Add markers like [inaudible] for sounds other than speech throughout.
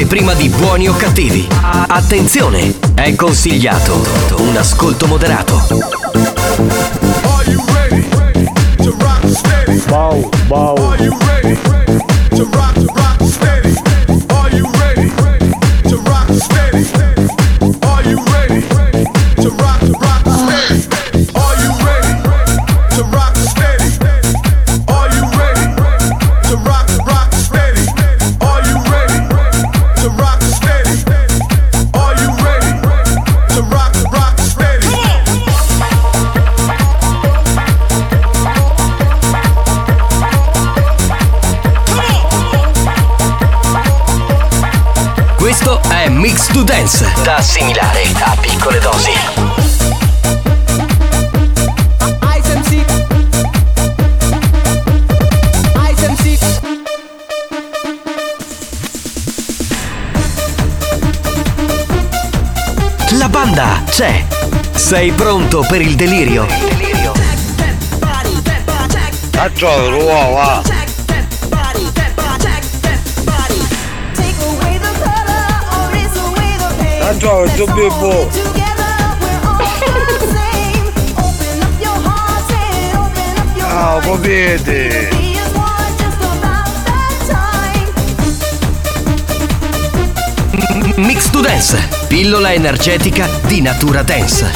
L'anteprima di buoni o cattivi. Attenzione, è consigliato un ascolto moderato. Are you ready to rock steady? Bow, bow. To Dance, da assimilare a piccole dosi. La banda c'è. Sei pronto per il delirio? A gioco, uova. A gioco, giù bimbo. Ah, popete. Mix to Dance, pillola energetica di natura dance.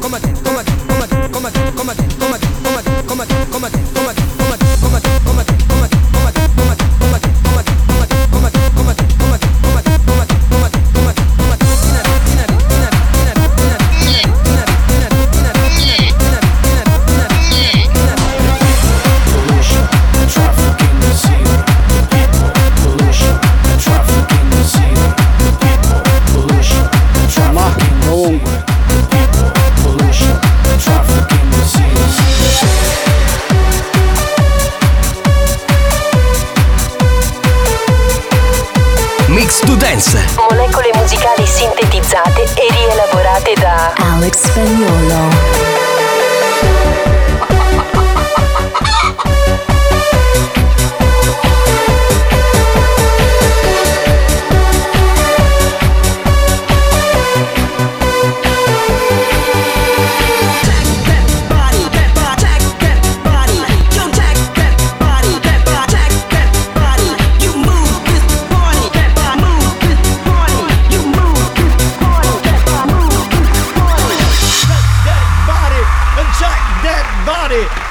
Ma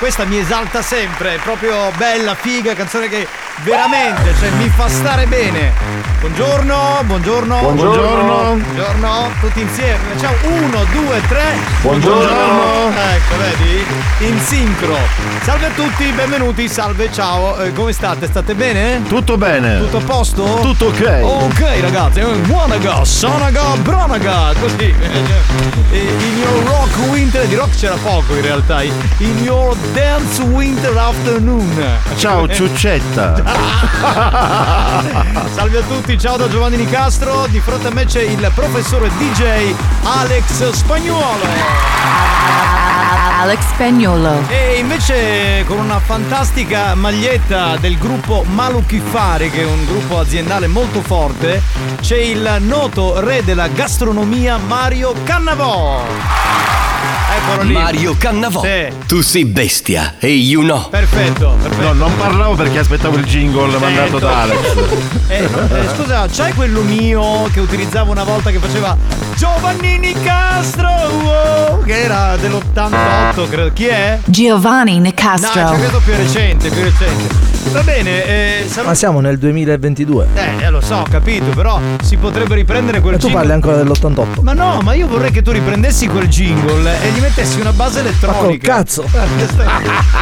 Questa mi esalta sempre, è proprio bella, figa, canzone che veramente cioè, mi fa stare bene. Buongiorno, buongiorno. Buongiorno. Buongiorno, tutti insieme. Ciao, uno, due, tre. Buongiorno. Ecco, vedi? In sincro. Salve a tutti, benvenuti, salve, ciao. Eh, come state? State bene? Tutto bene. Tutto a posto? Tutto ok. Ok ragazzi, eh, buonaga, sonaga, bronaga, così. Eh, In your rock winter, di rock c'era poco in realtà. In your Dance Winter Afternoon. Ciao ciuccetta. [laughs] Salve a tutti, ciao da Giovanni Nicastro. Di fronte a me c'è il professore DJ Alex Spagnuolo. Alex Spagnolo. E invece con una fantastica maglietta del gruppo Maluchifari, che è un gruppo aziendale molto forte, c'è il noto re della gastronomia Mario Cannavò. Eccolo lì. Mario Cannavò. Sì. Tu sei bestia e you know. Perfetto, perfetto. No, non parlavo perché aspettavo il jingle mandato da Alex. [laughs] Eh, eh, scusa, c'hai quello mio che utilizzavo una volta che faceva Giovannini Castro, wow, che era dell'88, credo. Chi è? Giovanni No, Nicastro. c'è questo più recente, più recente. Va bene, eh, saluto- Ma siamo nel 2022. Eh, lo so, ho capito, però si potrebbe riprendere quel E tu jingle. parli ancora dell'88. Ma no, ma io vorrei che tu riprendessi quel jingle e gli mettessi una base elettronica. Ma col cazzo. [laughs]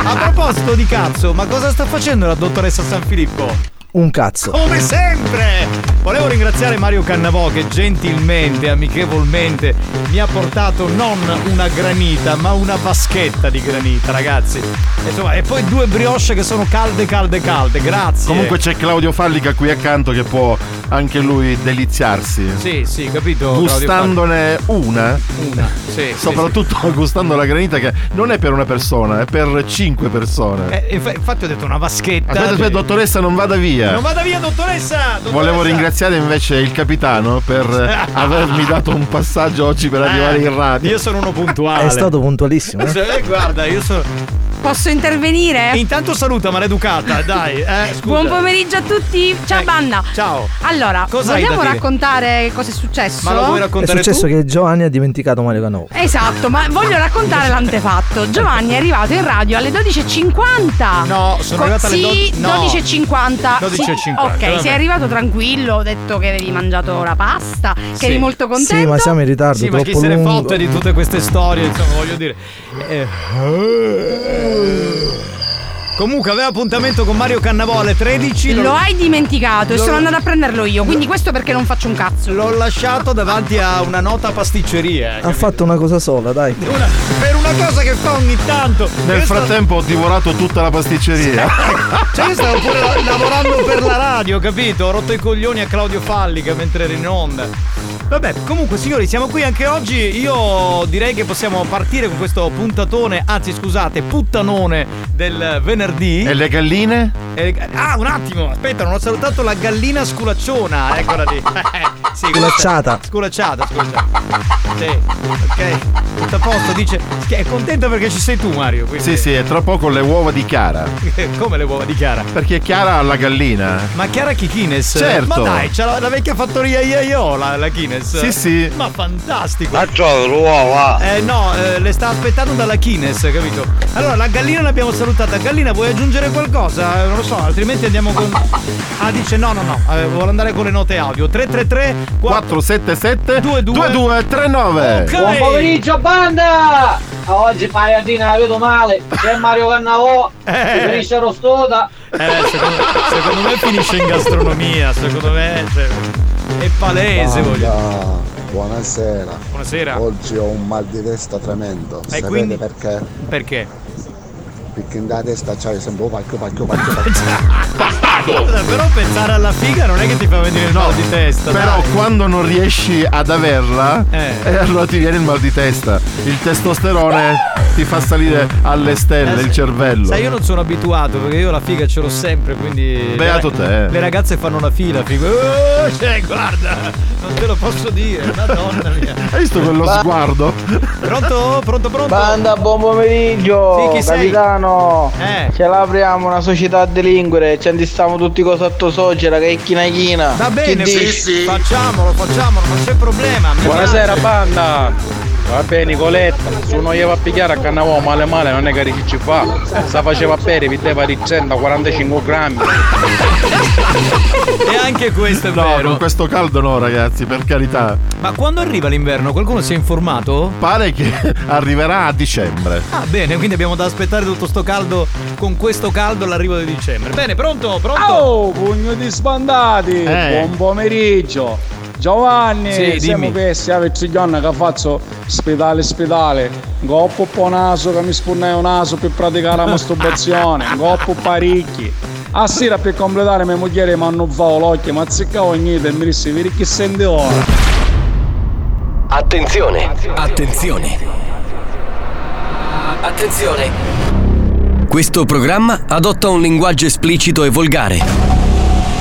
A proposito di cazzo, ma cosa sta facendo la dottoressa San Filippo? Un cazzo. Come sempre! Volevo ringraziare Mario Cannavò che gentilmente, amichevolmente mi ha portato non una granita, ma una vaschetta di granita, ragazzi. E, insomma, e poi due brioche che sono calde, calde, calde. Grazie. Comunque c'è Claudio Fallica qui accanto che può anche lui deliziarsi. Sì, sì, capito. Gustandone una? Una. Sì, sì, soprattutto [laughs] gustando la granita che non è per una persona, è per cinque persone. sì. Eh, infa- infatti ho detto una vaschetta. Aspetta, aspetta, dottoressa, non vada via. Non vada via, dottoressa! dottoressa! Volevo ringraziare invece il capitano per [laughs] avermi dato un passaggio oggi per arrivare in radio. Io sono uno puntuale. È stato puntualissimo. eh? Eh, guarda, io sono. Posso intervenire? Intanto saluta, maleducata, dai. Eh, scusa. Buon pomeriggio a tutti. Ciao Eh, banda. Ciao. Allora, Cosa hai vogliamo raccontare cosa è successo? Ma lo vuoi È raccontare successo tu? che Giovanni ha dimenticato Mario Cannavò. Esatto, ma voglio raccontare [laughs] l'antefatto. Giovanni è arrivato in radio alle 12.50. No, sono arrivato alle sì, do- no. 12.50. 12.50, Sì, ok, vabbè. sei arrivato tranquillo, ho detto che avevi mangiato la pasta, che Sì. eri molto contento. Sì, ma siamo in ritardo, Sì, ma chi se ne lungo. fotte di tutte queste storie, insomma, voglio dire. Eh. [laughs] Comunque aveva appuntamento con Mario Cannavò alle 13. Lo hai dimenticato e Lo- sono andata a prendere lo io, quindi questo perché non faccio un cazzo. L'ho lasciato davanti a una nota pasticceria. Ha fatto una cosa sola, dai. Una- per una cosa che fa ogni tanto. Nel frattempo ho divorato tutta la pasticceria. [laughs] Cioè io stavo pure la- lavorando per la radio, capito? Ho rotto i coglioni a Claudio Fallica mentre ero in onda. Vabbè, comunque signori, siamo qui anche oggi. Io direi che possiamo partire con questo puntatone, anzi scusate, puttanone del venerdì. E le galline? Eh, ah, un attimo, aspetta, non ho salutato la gallina sculacciona, eccola lì. [laughs] sì, Sculacciata. Sculacciata, sculacciata. Sì, ok. Tutto a posto, dice. che È contenta perché ci sei tu, Mario. Quindi... Sì, sì, è tra poco le uova di Chiara. [laughs] Come le uova di Chiara? Perché Chiara ha la gallina. Ma Chiara Chichines? Certo. Ma dai, c'è la, la vecchia fattoria io la, la Chines. Sì, sì. Ma fantastico. Faccio l'uova. Eh no, eh, le sta aspettando dalla Kines, capito? Allora, la gallina l'abbiamo salutata. Gallina, vuoi aggiungere qualcosa? Eh, non lo so, altrimenti andiamo con. Ah, dice no, no, no. Eh, vuole andare con le note audio. 333 477 22 2239. Ok. Buon pomeriggio banda! Oggi Pariatina la vedo male, c'è Mario Cannavò, Eh. si finisce Rostoda. Eh, secondo, secondo me finisce in gastronomia, secondo me. cioè, è palese, voglio. Banda, buonasera. Buonasera. Oggi ho un mal di testa tremendo. Sapete quindi? perché? Perché? Perché in la testa c'hai sempre un pacchio, pacchio, pacchio, pacchio. [laughs] Scusa, però pensare alla figa non è che ti fa venire il mal di testa. Però dai. quando non riesci ad averla, Eh. eh, allora ti viene il mal di testa. Il testosterone ti fa salire alle stelle Eh, il sì. cervello. Sai, io non sono abituato perché io la figa ce l'ho sempre, quindi. Beato te. Le ragazze fanno una fila, figo. Oh, cioè, guarda, non te lo posso dire, madonna mia. Hai visto quello Ba- sguardo? Pronto? Pronto, pronto? Banda, buon pomeriggio! Sì, chi sei? Capitano! Eh. Ce l'apriamo una società delinquere, ci andiamo tutti con sotto sogera, che è china china. Va bene, sì, dici? facciamolo, facciamolo, non c'è problema. Buonasera piace. banda! Va bene Nicoletta, se uno gli va a pigliare a Cannavò male male non è che ci fa. Se faceva bere vedeva di 145 grammi. E anche questo è No, vero. con questo caldo no, ragazzi, per carità. Ma quando arriva l'inverno? Qualcuno si è informato? Pare che [laughs] arriverà a dicembre. Ah, bene, quindi abbiamo da aspettare tutto sto caldo con questo caldo all'arrivo di dicembre. Bene, pronto? Pronto? Oh, pugno di sbandati! Eh. Buon pomeriggio! Giovanni, Sì, siamo questi, a Vetriglione che faccio spedale spedale, goppo un po' naso che mi spunne un naso per praticare la masturbazione, [laughs] goppo parecchi. A sera per completare mia moglie mi hanno fatto l'occhio, ma ziccavo niente e mi disse, vedi che sente ora. Attenzione, attenzione. Attenzione. Questo programma adotta un linguaggio esplicito e volgare,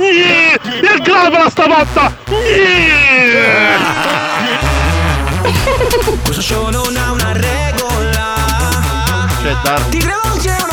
Il clavola stavolta! Questo show non ha una regola. C'è da Ti rivolge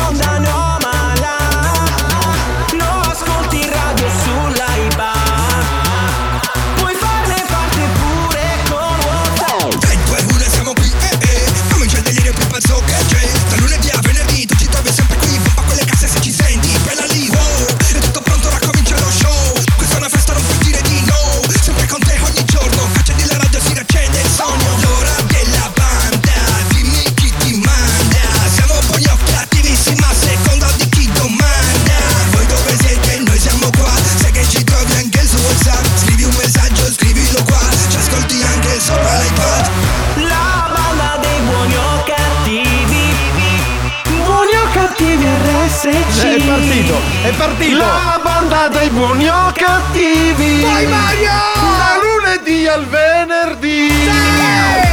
partito, è partito! La banda dei buoni o cattivi Vai, Mario! Da lunedì al venerdì La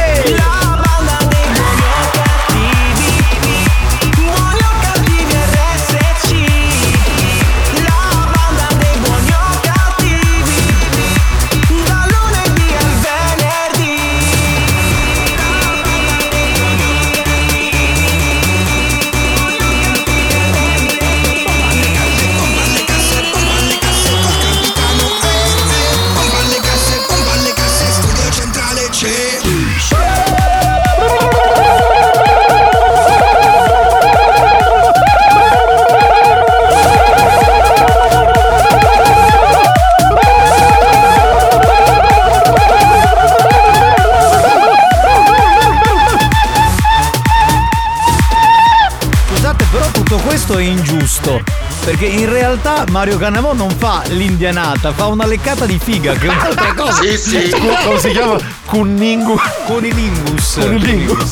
Perché in realtà Mario Cannavò non fa l'indianata, fa una leccata di figa, che è un'altra cosa. Sì, sì. Come si chiama? Cunningus. Cunilingus. Cunilingus.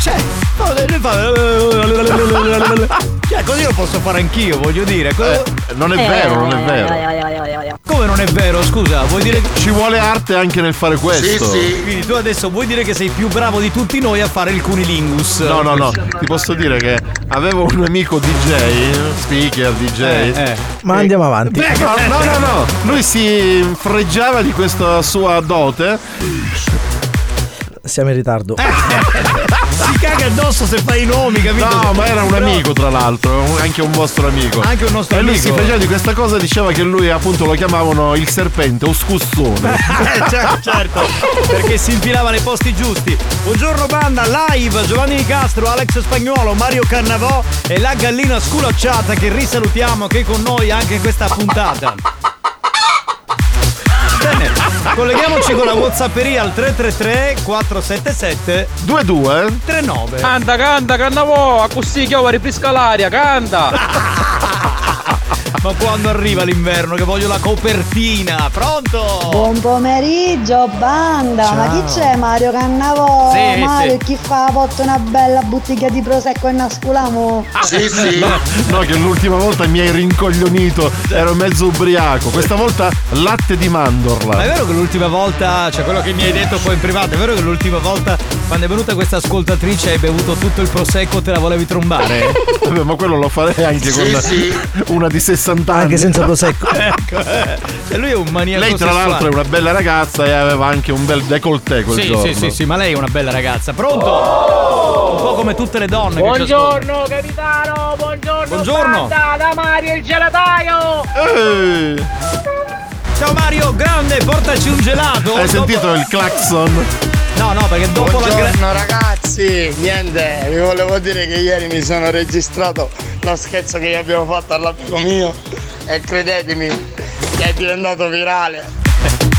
Cioè. Cioè, così lo posso fare anch'io, voglio dire. Eh, non è vero, non è vero. Come non è vero? Scusa, vuoi dire che. Ci vuole arte anche nel fare questo. Quindi tu adesso vuoi dire che sei più bravo di tutti noi a fare il cunilingus? No, no, no, ti posso dire che avevo un amico DJ, speaker, DJ. Eh, Ma andiamo avanti. Beh, no, no, no, no, lui si freggiava di questa sua dote. Siamo in ritardo. [laughs] Caga addosso se fai i nomi, capito? No, ma era un Però- amico tra l'altro, anche un vostro amico. Anche un nostro e lui amico. si freggiava di questa cosa, diceva che lui appunto lo chiamavano il serpente o scussone. [laughs] Eh, certo, certo, perché si infilava nei posti giusti. Buongiorno banda, live Giovanni Di Castro, Alex Spagnuolo, Mario Cannavò e la gallina sculacciata che risalutiamo che è con noi anche in questa puntata. Bene, colleghiamoci con la Whatsapperia al 333 477 22 39. Canta, canta, cannavò, così chiova rifresca l'aria, canta! [laughs] Ma quando arriva l'inverno che voglio la copertina, pronto? Buon pomeriggio banda, ma chi c'è Mario Cannavò? Sì, Mario sì. chi fa porta una bella bottiglia di prosecco e nasculamo? [laughs] No, no, che l'ultima volta mi hai rincoglionito, ero mezzo ubriaco. Questa volta latte di mandorla. Ma è vero che l'ultima volta, cioè quello che mi hai detto poi in privato, è vero che l'ultima volta quando è venuta questa ascoltatrice hai bevuto tutto il prosecco te la volevi trombare? [laughs] Vabbè, ma quello lo farei anche Sì, con sì. una di 60 60 anni. Anche senza prosecco. [laughs] ecco, eh. Cioè, lui è un maniaco Lei, tra sessuale. l'altro, è una bella ragazza e aveva anche un bel décolleté quel Sì, giorno. sì, sì, sì, ma lei è una bella ragazza. Pronto? Un po' come tutte le donne. Buongiorno capitano, buongiorno. Buongiorno. Banda, da Mario il gelataio. Ciao Mario, grande, portaci un gelato. Hai sentito il clacson? No, no, perché dopo la gra- Buongiorno ragazzi, niente, vi volevo dire che ieri mi sono registrato lo scherzo che abbiamo fatto all'amico mio e credetemi che è diventato virale.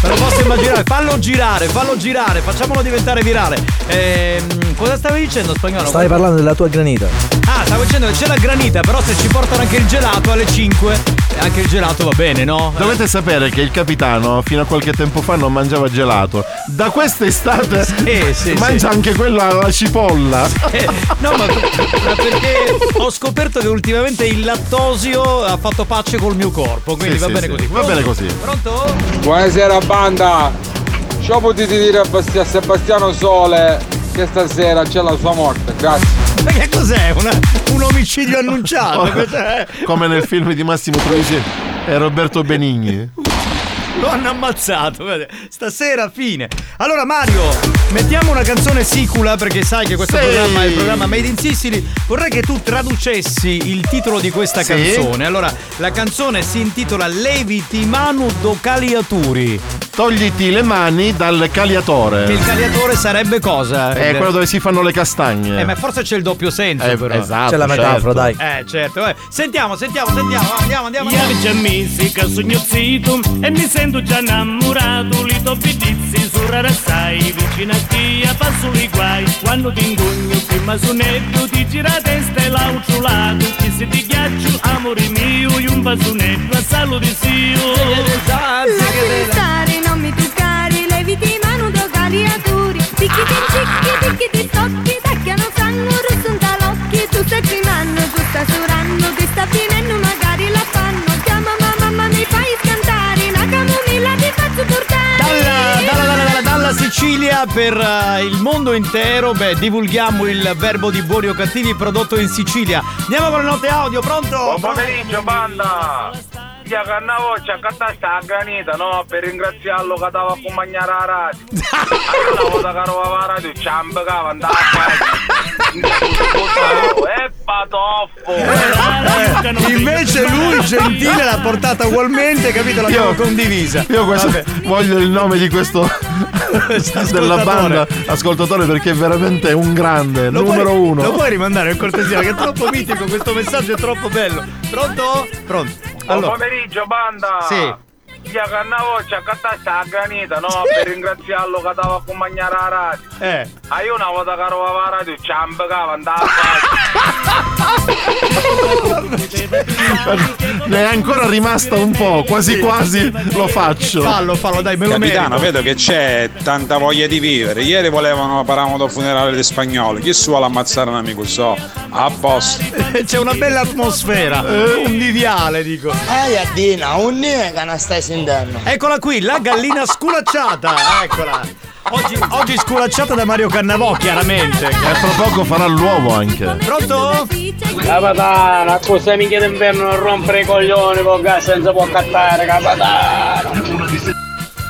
Me lo posso immaginare, fallo girare, fallo girare, facciamolo diventare virale. Ehm, cosa stavi dicendo spagnolo? Stavi parlando della tua granita. Ah, stavo dicendo che c'è la granita, però se ci portano anche il gelato alle 5, anche il gelato va bene, no? Dovete sapere che il capitano fino a qualche tempo fa non mangiava gelato. Da quest'estate Sì, sì, [laughs] mangia sì. anche quella alla cipolla. Eh, no, ma, [laughs] ma perché ho scoperto che ultimamente il lattosio ha fatto pace col mio corpo, quindi Sì, va sì, bene sì, così. va bene così. Pronto? Buonasera banda, ciò potete dire a Sebastiano Sole che stasera c'è la sua morte, grazie. Ma che cos'è? Una- un omicidio [laughs] annunciato? Come nel film di Massimo Troisi e Roberto Benigni. Lo hanno ammazzato, stasera fine. Allora Mario, mettiamo una canzone sicula perché sai che questo Sì. programma è il programma Made in Sicily. Vorrei che tu traducessi il titolo di questa Sì. canzone. Allora, la canzone si intitola Leviti manu do caliaturi. Togliti le mani dal caliatore. Che il caliatore sarebbe cosa? È quello dove si fanno le castagne. Eh, ma forse c'è il doppio senso, Eh, però. esatto, C'è la metafora, certo. Eh, certo. eh. Sentiamo, sentiamo, sentiamo. Andiamo, andiamo, andiamo. Che e sento già innamorato Li toppidizi su assai vicino a te passo i guai. Quando ti ingugno prima sonetto ti gira la testa e l'altro lato Ti se ti ghiaccio amore mio io un basonetto a salo di Lasciami stare, non mi toccare, leviti mano da cariaturi. Picchi ti cicchi, picchi ti stocchi, tacchiano sangue, rosso un talocchi. Tu stai tremando, tu stai surando, ti sta finendo, Sicilia per eh, il mondo intero, beh, divulghiamo il verbo di buoni o cattivi prodotto in Sicilia. Andiamo con le note audio, pronto? Buon pomeriggio, banda! Io che una voce a sta granita, no? Per ringraziarlo che stava a accompagnare la radio. [laughs] Allora, volta che arrivava la radio, ci andava a. E patoffo! [laughs] Eh, Invece lui, gentile, l'ha portata ugualmente, capito? L'abbiamo Io- condivisa. Io questo voglio il nome di questo della banda ascoltatore perché è veramente un grande, Lo numero puoi- uno. Lo puoi rimandare per cortesia, che è troppo mitico, questo messaggio è troppo bello. Pronto? Pronto. Buon Allora, pomeriggio, banda! Sì. Io che una voce a cattare sta granita, no? Per ringraziarlo che stava a accompagnare la radio. eh. Ah, io una volta che arrivava la radio, ci ambecava, andava a. [laughs] Ne è ancora rimasta un po', quasi quasi lo faccio. Fallo, fallo, dai, me lo Capitano, merito. vedo che c'è tanta voglia di vivere. Ieri volevano paravamo da funerale di spagnolo. Chi vuole ammazzare un amico so? A posto. C'è una bella atmosfera, conviviale, dico. Ehi Addina, un che non stai sentendo. Eccola qui, la gallina sculacciata, eccola. Oggi, oggi sculacciata da Mario Cannavò, chiaramente. E fra poco farà l'uovo anche. Pronto? Capitano, cosa mi chiede inverno non rompere i coglioni con gas senza può cattare, capitano.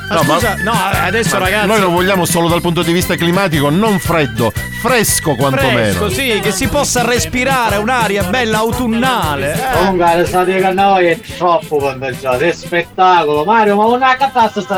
Ma scusa, no, adesso ragazzi. Noi lo vogliamo solo dal punto di vista climatico, non freddo, fresco quantomeno. Fresco, sì, che si possa respirare un'aria bella autunnale. eh. Comunque l'estate di Cannavò è troppo contagiato, è spettacolo. Mario, ma una catasta sta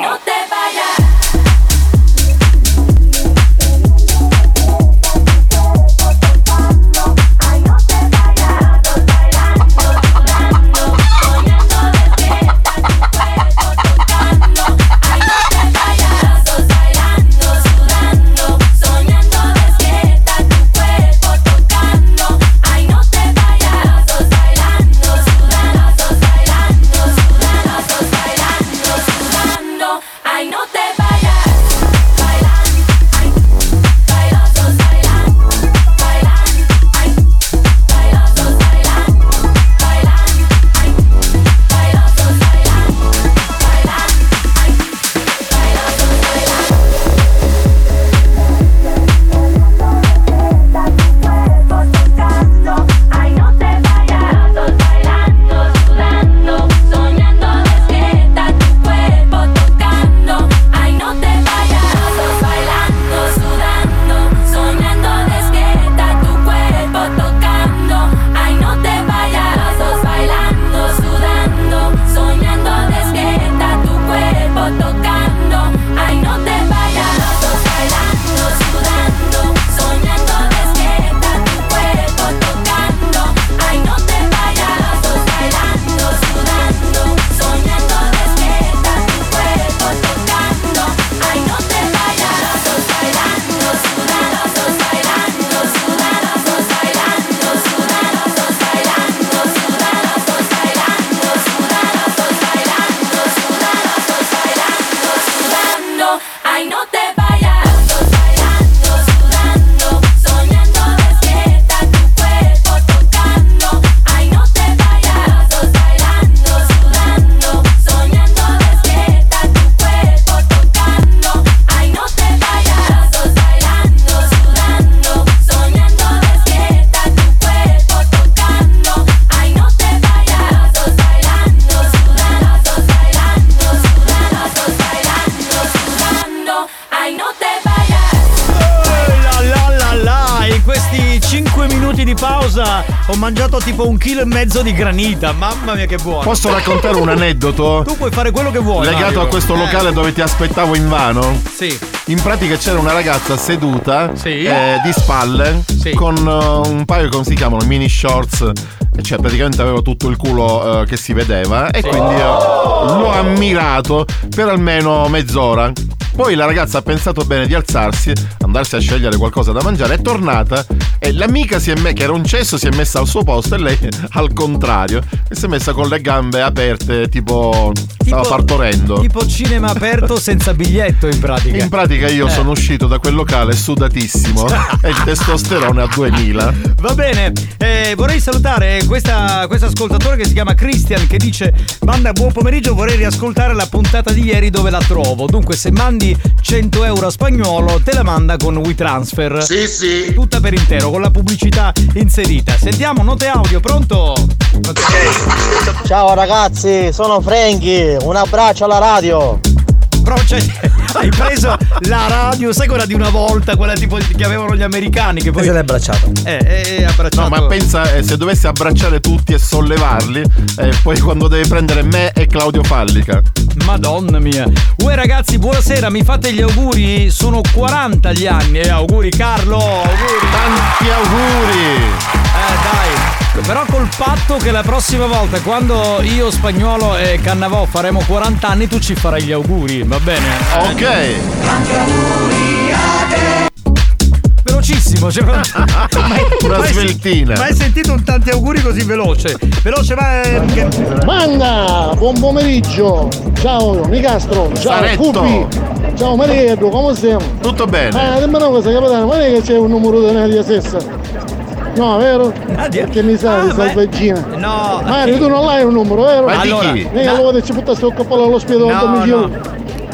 No te ho mangiato tipo un chilo e mezzo di granita. Mamma mia, che buono. Posso raccontare un [laughs] aneddoto? Tu puoi fare quello che vuoi. Legato Mario. a questo Eh. locale dove ti aspettavo invano? Sì. In pratica c'era una ragazza seduta Sì. eh, di spalle con eh, un paio come si chiamano mini shorts e cioè praticamente aveva tutto il culo eh, che si vedeva e quindi io l'ho ammirato per almeno mezz'ora. Poi la ragazza ha pensato bene di alzarsi, andarsi a scegliere qualcosa da mangiare, è tornata e l'amica si è me- che era un cesso si è messa al suo posto e lei [laughs] al contrario e si è messa con le gambe aperte tipo, stava partorendo. Tipo cinema aperto senza biglietto in pratica. In pratica io Eh. sono uscito da quel locale sudatissimo [laughs] e il testosterone a 2000. Va bene, eh, vorrei salutare questa, questo ascoltatore che si chiama Christian che dice Manda buon pomeriggio, vorrei riascoltare la puntata di ieri dove la trovo. Dunque se mandi 100 euro a spagnolo te la manda con WeTransfer. Sì, sì. Tutta per intero, con la pubblicità inserita. Sentiamo, note audio, pronto? Ciao ragazzi, sono Franky, un abbraccio alla radio. Però cioè, hai preso la radio, sai quella di una volta, quella tipo che avevano gli americani che poi... se l'hai abbracciato. Eh, eh, eh, abbracciato. No, ma pensa eh, se dovessi abbracciare tutti e sollevarli, eh, poi quando devi prendere me e Claudio Fallica. Madonna mia. Uè ragazzi, buonasera, mi fate gli auguri? Sono 40 gli anni. Eh, auguri Carlo, auguri. Tanti auguri. Eh, dai. Però col patto che la prossima volta, quando io, Spagnolo e Cannavò faremo 40 anni, tu ci farai gli auguri, va bene? Ok. Velocissimo, cioè, mai- [laughs] Una mai- sveltina. Mai sentito un tanti auguri così veloce? Veloce, va. eh, Manda, buon pomeriggio. Ciao Nicastro, ciao Saretto. Cupi. Ciao Marietto, come stiamo? Tutto bene. Ah, dimmi una cosa, capitano, ma non è che c'è un numero di Nadia Sessa? No, vero? Perché mi sa di salvaggina. No. Mario, tu non l'hai un numero, vero? Ma di Allora, chi? Mica no. allora ci buttaste il cappello all'ospedale No, al domicilio.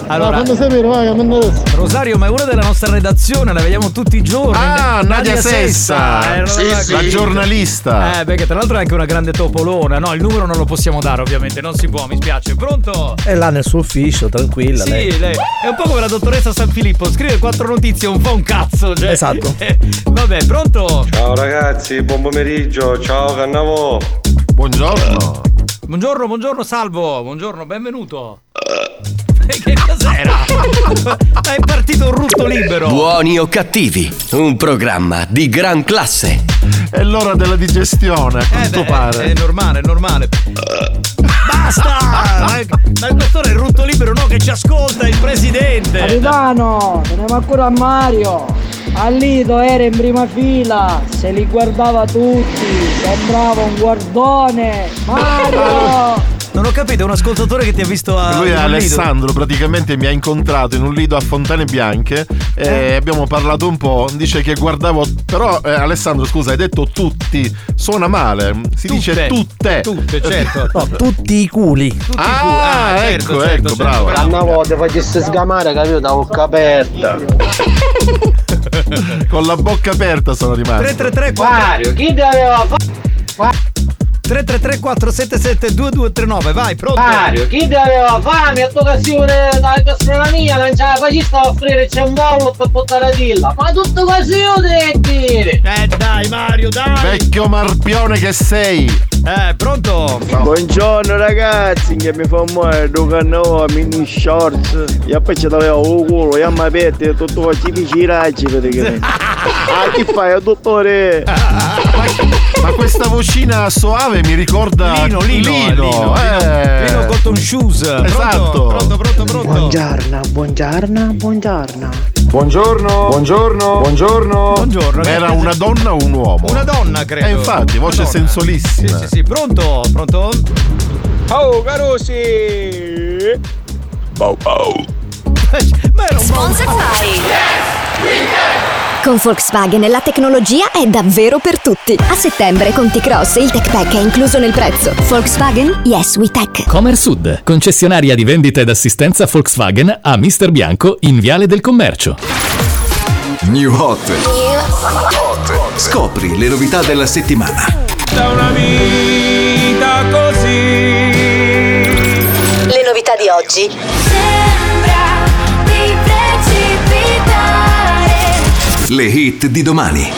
Allora- No, fammi sapere, vai. Rosario, ma è una della nostra redazione, la vediamo tutti i giorni. Ah, Nadia Sessa. Sessa. Eh, Sì, la- sì. La giornalista. Eh, perché tra l'altro è anche una grande topolona. No, il numero non lo possiamo dare, ovviamente, non si può, mi spiace. Pronto? È là nel suo ufficio, tranquilla. Sì, lei. lei. È un po' come la dottoressa San Filippo, scrive quattro notizie, un po' un cazzo. Cioè. Esatto. Eh, [laughs] Vabbè, pronto? Ciao ragazzi, buon pomeriggio, ciao Cannavo. Buongiorno. Buongiorno, buongiorno, salvo. Buongiorno, benvenuto. Eh, Che cos'era? È [laughs] partito un rutto libero. Buoni o cattivi, un programma di gran classe. È l'ora della digestione, a quanto Eh beh, pare. È normale, è normale. Basta! Ma il dottore è il rutto libero, no? Che ci ascolta il presidente! Capitano, teniamo ancora a Mario. Allito era in prima fila, se li guardava tutti, sembrava un guardone. Mario! [laughs] Non ho capito, è un ascoltatore che ti ha visto a. Lui è. Alessandro, praticamente mi ha incontrato in un lido a Fontane Bianche e Eh. abbiamo parlato un po'. Dice che guardavo. Però, eh, Alessandro, scusa, hai detto tutti. Suona male. Si dice tutte. Tutte, certo. No, tutti i culi. Ah, Ah, ecco, certo, ecco, certo, bravo. certo, Una volta facesse sgamare, capito, da bocca aperta. [laughs] Con la bocca aperta sono rimasto. 333 Mario, chi ti aveva fatto? 333 477 2239 vai pronto? Mario, chi ti aveva fame a occasione della gastronomia non ce la facista a offrire c'è un bollo per portare a dilla. Ma tutto così io devo dire eh dai Mario dai! Vecchio marpione che sei. Eh pronto Buongiorno ragazzi, che mi fa male, tu cannavo mini shorts, e poi ci avevo il culo, e mi aperto tutto faccio i giraggi praticamente. [laughs] Ah, che fai, dottore? Ma questa vocina soave mi ricorda Lino, Lino, Lino, Lino, eh. Lino Cotton Shoes pronto Esatto. pronto pronto pronto Buongiorno, buongiorno, buongiorno. Buongiorno, buongiorno, buongiorno. Buongiorno Era una donna o un uomo? una donna credo. Eh, infatti, voce sensualissima. sì sì sì. Pronto? Pronto? Oh, carosi! Bau bau. ma era un Sponsor Con Volkswagen la tecnologia è davvero per tutti. A settembre con T-Cross il Tech Pack è incluso nel prezzo. Volkswagen Yes We Tech. Comer Sud, concessionaria di vendita ed assistenza Volkswagen a Mister Bianco in Viale del Commercio. New Hot. Scopri le novità della settimana. Da una vita così. Le novità di oggi. Le hit di domani.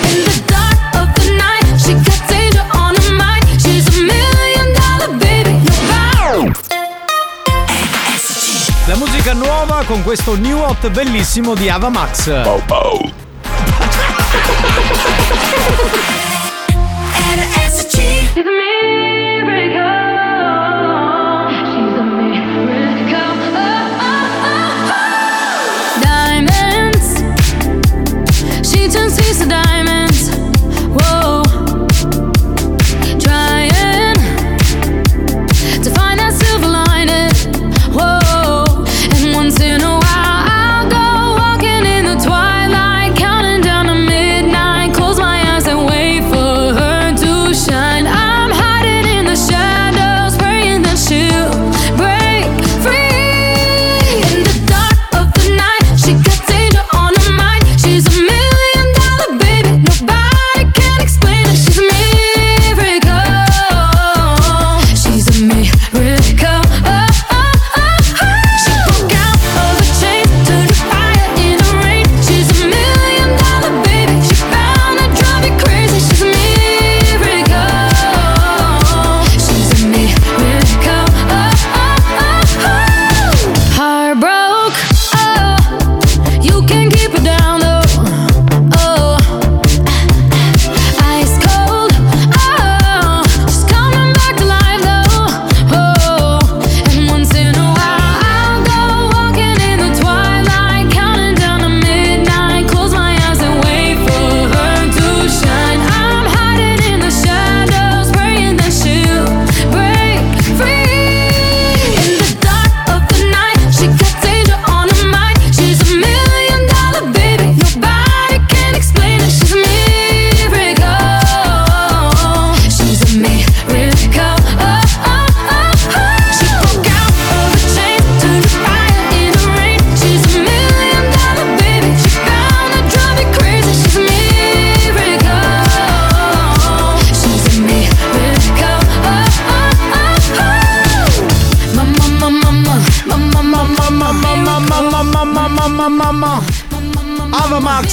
La musica nuova con questo new hot bellissimo di Ava Max. Bow bow. [laughs] RSC.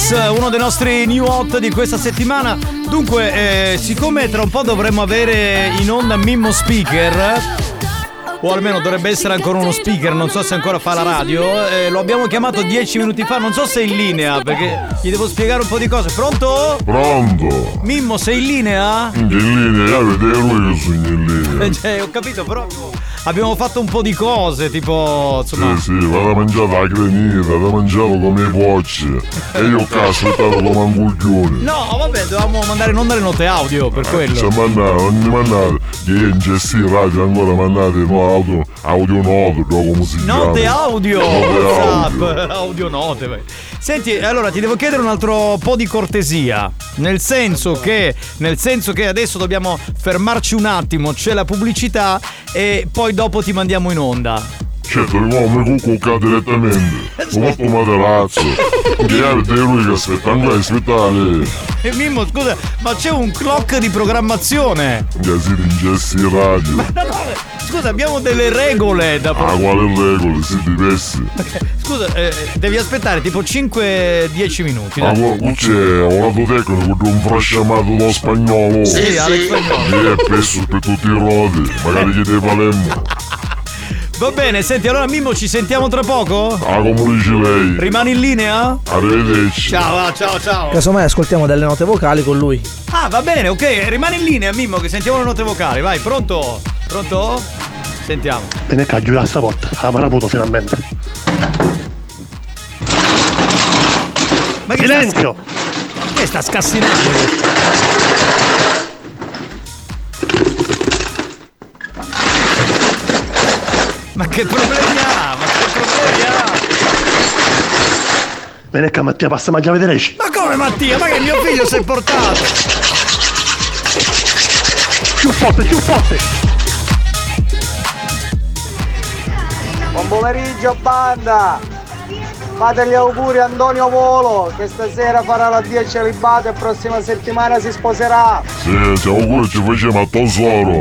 Uno dei nostri new hot di questa settimana. Dunque, eh, siccome tra un po' dovremmo avere in onda Mimmo Speaker, o almeno dovrebbe essere ancora uno speaker, non so se ancora fa la radio, eh, lo abbiamo chiamato dieci minuti fa, non so se è in linea, perché gli devo spiegare un po' di cose. Pronto? Pronto? Mimmo, sei in linea? In linea, vedete lui che sono in linea. [laughs] Cioè, ho capito, però abbiamo fatto un po' di cose, tipo, insomma... Sì, sì, vado a mangiare la granita, vado a mangiare come i pocci. E io ho aspettato come un coglione. No, vabbè, dovevamo mandare in onda le note audio per quello. Cioè, mandate, non mi mandate. Che in GST radio ancora mandate no, audio, audio note, come si chiama. Note audio, Note WhatsApp, audio. [laughs] audio note. vai. Senti, allora ti devo chiedere un altro po' di cortesia. Nel senso che, nel senso che adesso dobbiamo fermarci un attimo, c'è la pubblicità e poi dopo ti mandiamo in onda. Certo, io mi cucco direttamente. Ho fatto un materazzo. Che avete lui che aspetta ancora in ospitale. E Mimmo, scusa, ma c'è un clock di programmazione. Che siete in GST radio. No, no, scusa, abbiamo delle regole da Ah, quale regole? Siete diversi. [laughs] Scusa, eh, devi aspettare tipo 5-10 minuti. Ma qua qua c'è un lato tecnico di un frasciamato da spagnolo. Sì, Alex Spagnolo. Che è peso per tutti i rodi. Magari gli dei Palermo. [laughs] Va bene, senti, allora Mimmo ci sentiamo tra poco? Ah, come dice lei. Rimani in linea? Arrivederci. Ciao, va, ciao, ciao. Casomai ascoltiamo delle note vocali con lui. Ah, va bene, ok, rimani in linea, Mimmo, che sentiamo le note vocali. Vai, pronto? Pronto? Sentiamo. Bene che giura stavolta, la paraputo finalmente. Ma che Silenzio! Sta, che sta scassinando? Ma che problemi ha? Ma che problemi ha? Bene che Mattia passa a mangiare vedere. Ma come Mattia? Ma che mio figlio si è portato? Più forte, più forte! Buon pomeriggio banda! Fate gli auguri a Antonio Volo che stasera farà la 10 celibato e prossima settimana si sposerà! Sì, ti auguro ci facciamo a tesoro.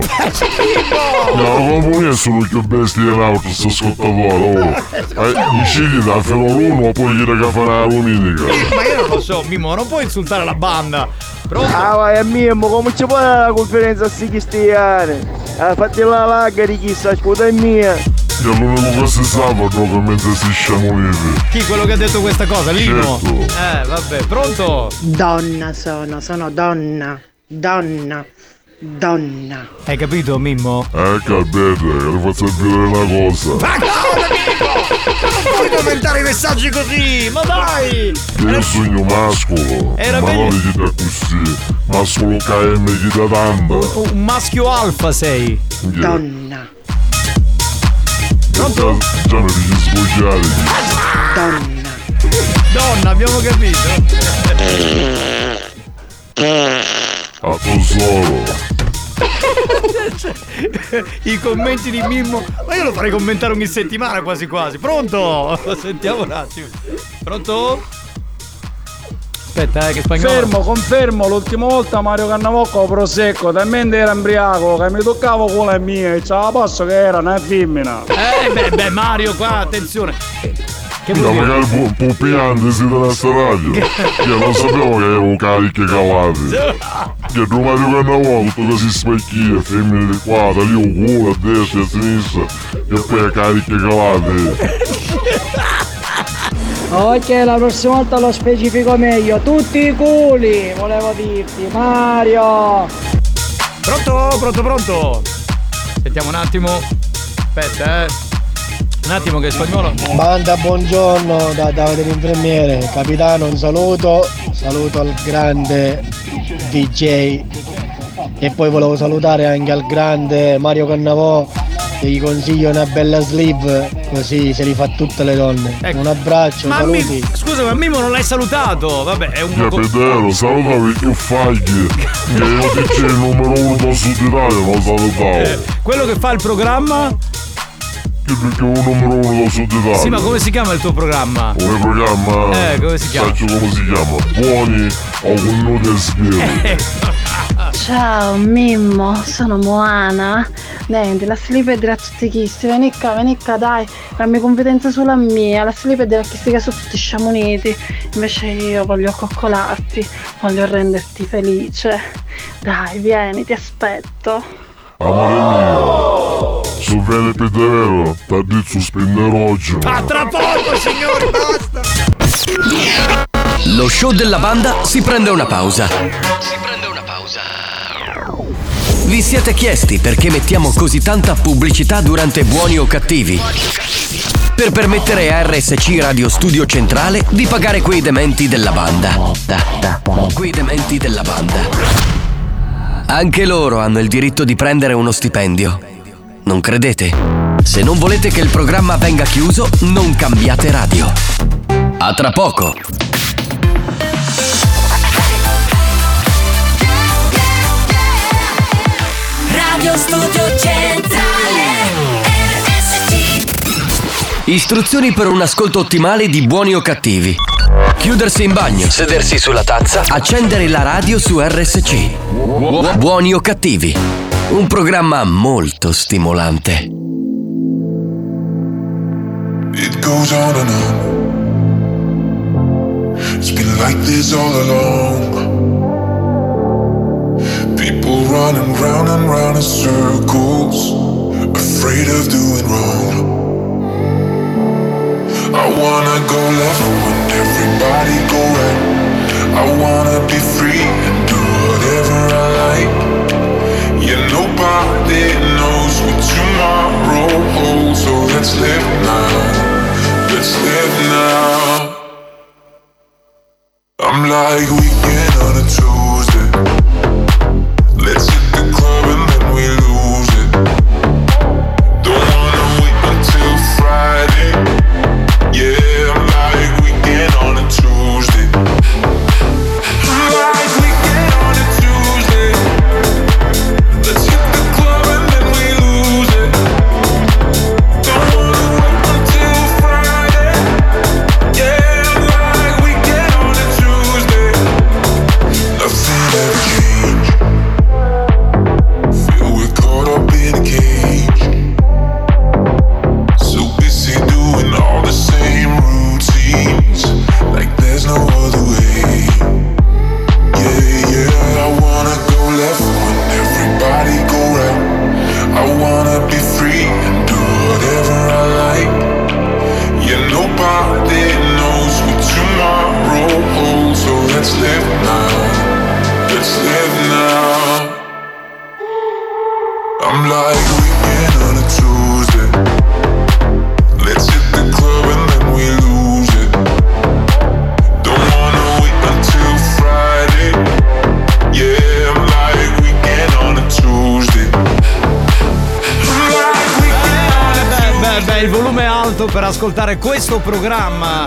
No, come sono più bestie in auto, sto ascoltatore. Oh. Eh, i cigli da fino all'uno, poi gli che farà la domenica. Ma io non lo so, Mimmo, non puoi insultare la banda. Pronto? Ah vai a Mimmo, come ci può la conferenza a sti cristiani? Ah, fatti la lagga di chissà, scusa è mia. Che è l'unico che si proprio mentre si sciamolite. Chi quello che ha detto questa cosa? Lino? Certo. Eh, vabbè, pronto? Donna sono, sono donna, donna, donna. Hai capito, Mimmo? Eh, capite, le faccio vedere una cosa. Ma cosa, Mimmo? Non puoi commentare i messaggi così, ma dai! Che io sogno mascolo. Era ma meglio- non gli dà così. Mascolo KM gli dà tanto. Un maschio alfa sei. Donna, Già, già mi sbocciare. donna. Donna, abbiamo capito. A tesoro. I commenti di Mimmo. Ma io lo farei commentare ogni settimana quasi quasi. Pronto? Sentiamo un attimo. Pronto? Aspetta, eh, che spagnolo. Fermo, confermo, l'ultima volta Mario Cannavocco prosecco, talmente era embriaco che mi toccavo con la mia e ce la posso che era una femmina. Eh, beh, beh, Mario, qua, attenzione. Che Ma vuol dire? magari pu- puppiante si della radio. Io non sapevo che ero cariche calate. Che tu Mario Cannavò tutto così specchia, femmine di qua, da lì un culo a destra e a sinistra. E poi a cariche calate. Ok, la prossima volta lo specifico meglio. Tutti i culi, volevo dirti, Mario. Pronto, pronto, pronto. Sentiamo un attimo. Aspetta, eh. Un attimo che spagnolo. Banda, buongiorno da Davide l'infermiere, capitano un saluto, saluto al grande DJ e poi volevo salutare anche al grande Mario Cannavò che gli consiglio una bella sleeve così se li fa tutte le donne. Un abbraccio, Ma saluti. Mi- scusa, ma Mimmo non l'hai salutato. Vabbè, è un. Capitero, salutami più fagli. [laughs] Che io dice il numero uno del sud Italia, non salutavo. Eh, quello che fa il programma. Che è un numero uno sud Italia. Sì, ma come si chiama il tuo programma? Come programma? Eh, come si chiama? Faccio come si chiama? Buoni o con nude e sbirri. [laughs] Ciao Mimmo, sono Moana. Niente, la slip è della tutti chisti, vieni qua, vieni qua, dai, la mia competenza sulla mia, la slip è della chisti che sono tutti sciamoniti, invece io voglio coccolarti, voglio renderti felice. Dai, vieni, ti aspetto. Amore mio, su t'ha detto su spinneroggio. Ah, tra poco, signori, basta! Lo show della banda si prende una pausa. Vi siete chiesti perché mettiamo così tanta pubblicità durante buoni o cattivi? Per permettere a RSC Radio Studio Centrale di pagare quei dementi della banda. Da, da, quei dementi della banda. Anche loro hanno il diritto di prendere uno stipendio. Non credete? Se non volete che il programma venga chiuso, non cambiate radio. A tra poco. Radio Studio Centrale RSC Istruzioni per un ascolto ottimale di buoni o cattivi. Chiudersi in bagno, sedersi sulla tazza, accendere la radio su RSC. Buoni o cattivi. Un programma molto stimolante. It goes on and on. It's been like this all along. People running round and round in circles, afraid of doing wrong. I wanna go left everybody go right. I wanna be free and do whatever I like. Yeah, nobody knows what tomorrow holds, so let's live now. Let's live now. I'm like weekend on a Tuesday. Ascoltare questo programma.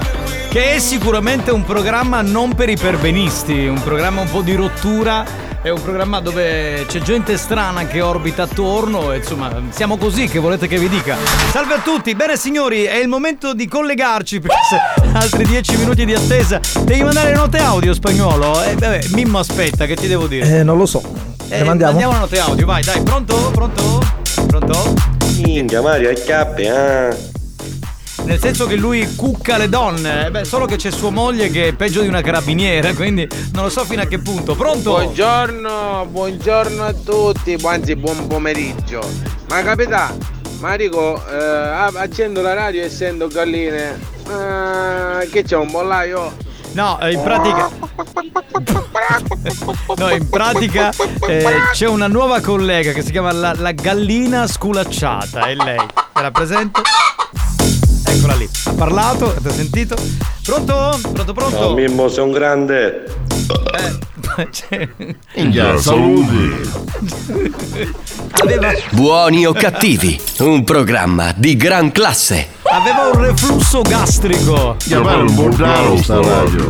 Che è sicuramente un programma non per i perbenisti, un programma un po' di rottura. È un programma dove c'è gente strana che orbita attorno. E insomma, siamo così, che volete che vi dica? Salve a tutti, bene signori, è il momento di collegarci [laughs] perché se altri 10 minuti di attesa. Devi mandare note audio spagnolo? Eh, vabbè, Mimmo aspetta, che ti devo dire? Eh, non lo so. Eh, mandiamo? Mandiamo una note audio, vai, dai, pronto? Pronto? Pronto? Minchia Mario, è chiappe, ah. Nel senso che lui cucca le donne, eh, beh, solo che c'è sua moglie che è peggio di una carabiniera, quindi non lo so fino a che punto. Pronto? Buongiorno, buongiorno a tutti, anzi buon pomeriggio. Ma capità, ma dico, eh, accendo la radio essendo galline. Ah, che c'è un bollaio? No, eh, in pratica. No, in pratica eh, c'è una nuova collega che si chiama la, la gallina sculacciata, è lei. Era presente? Eccola lì. Ha parlato, avete sentito? Pronto? Pronto, pronto? Ciao Mimmo, sei un grande. Eh, Minchia, saluti. Aveva, Buoni o cattivi, un programma di gran classe. aveva un reflusso gastrico. Chiamare un bordello sta radio.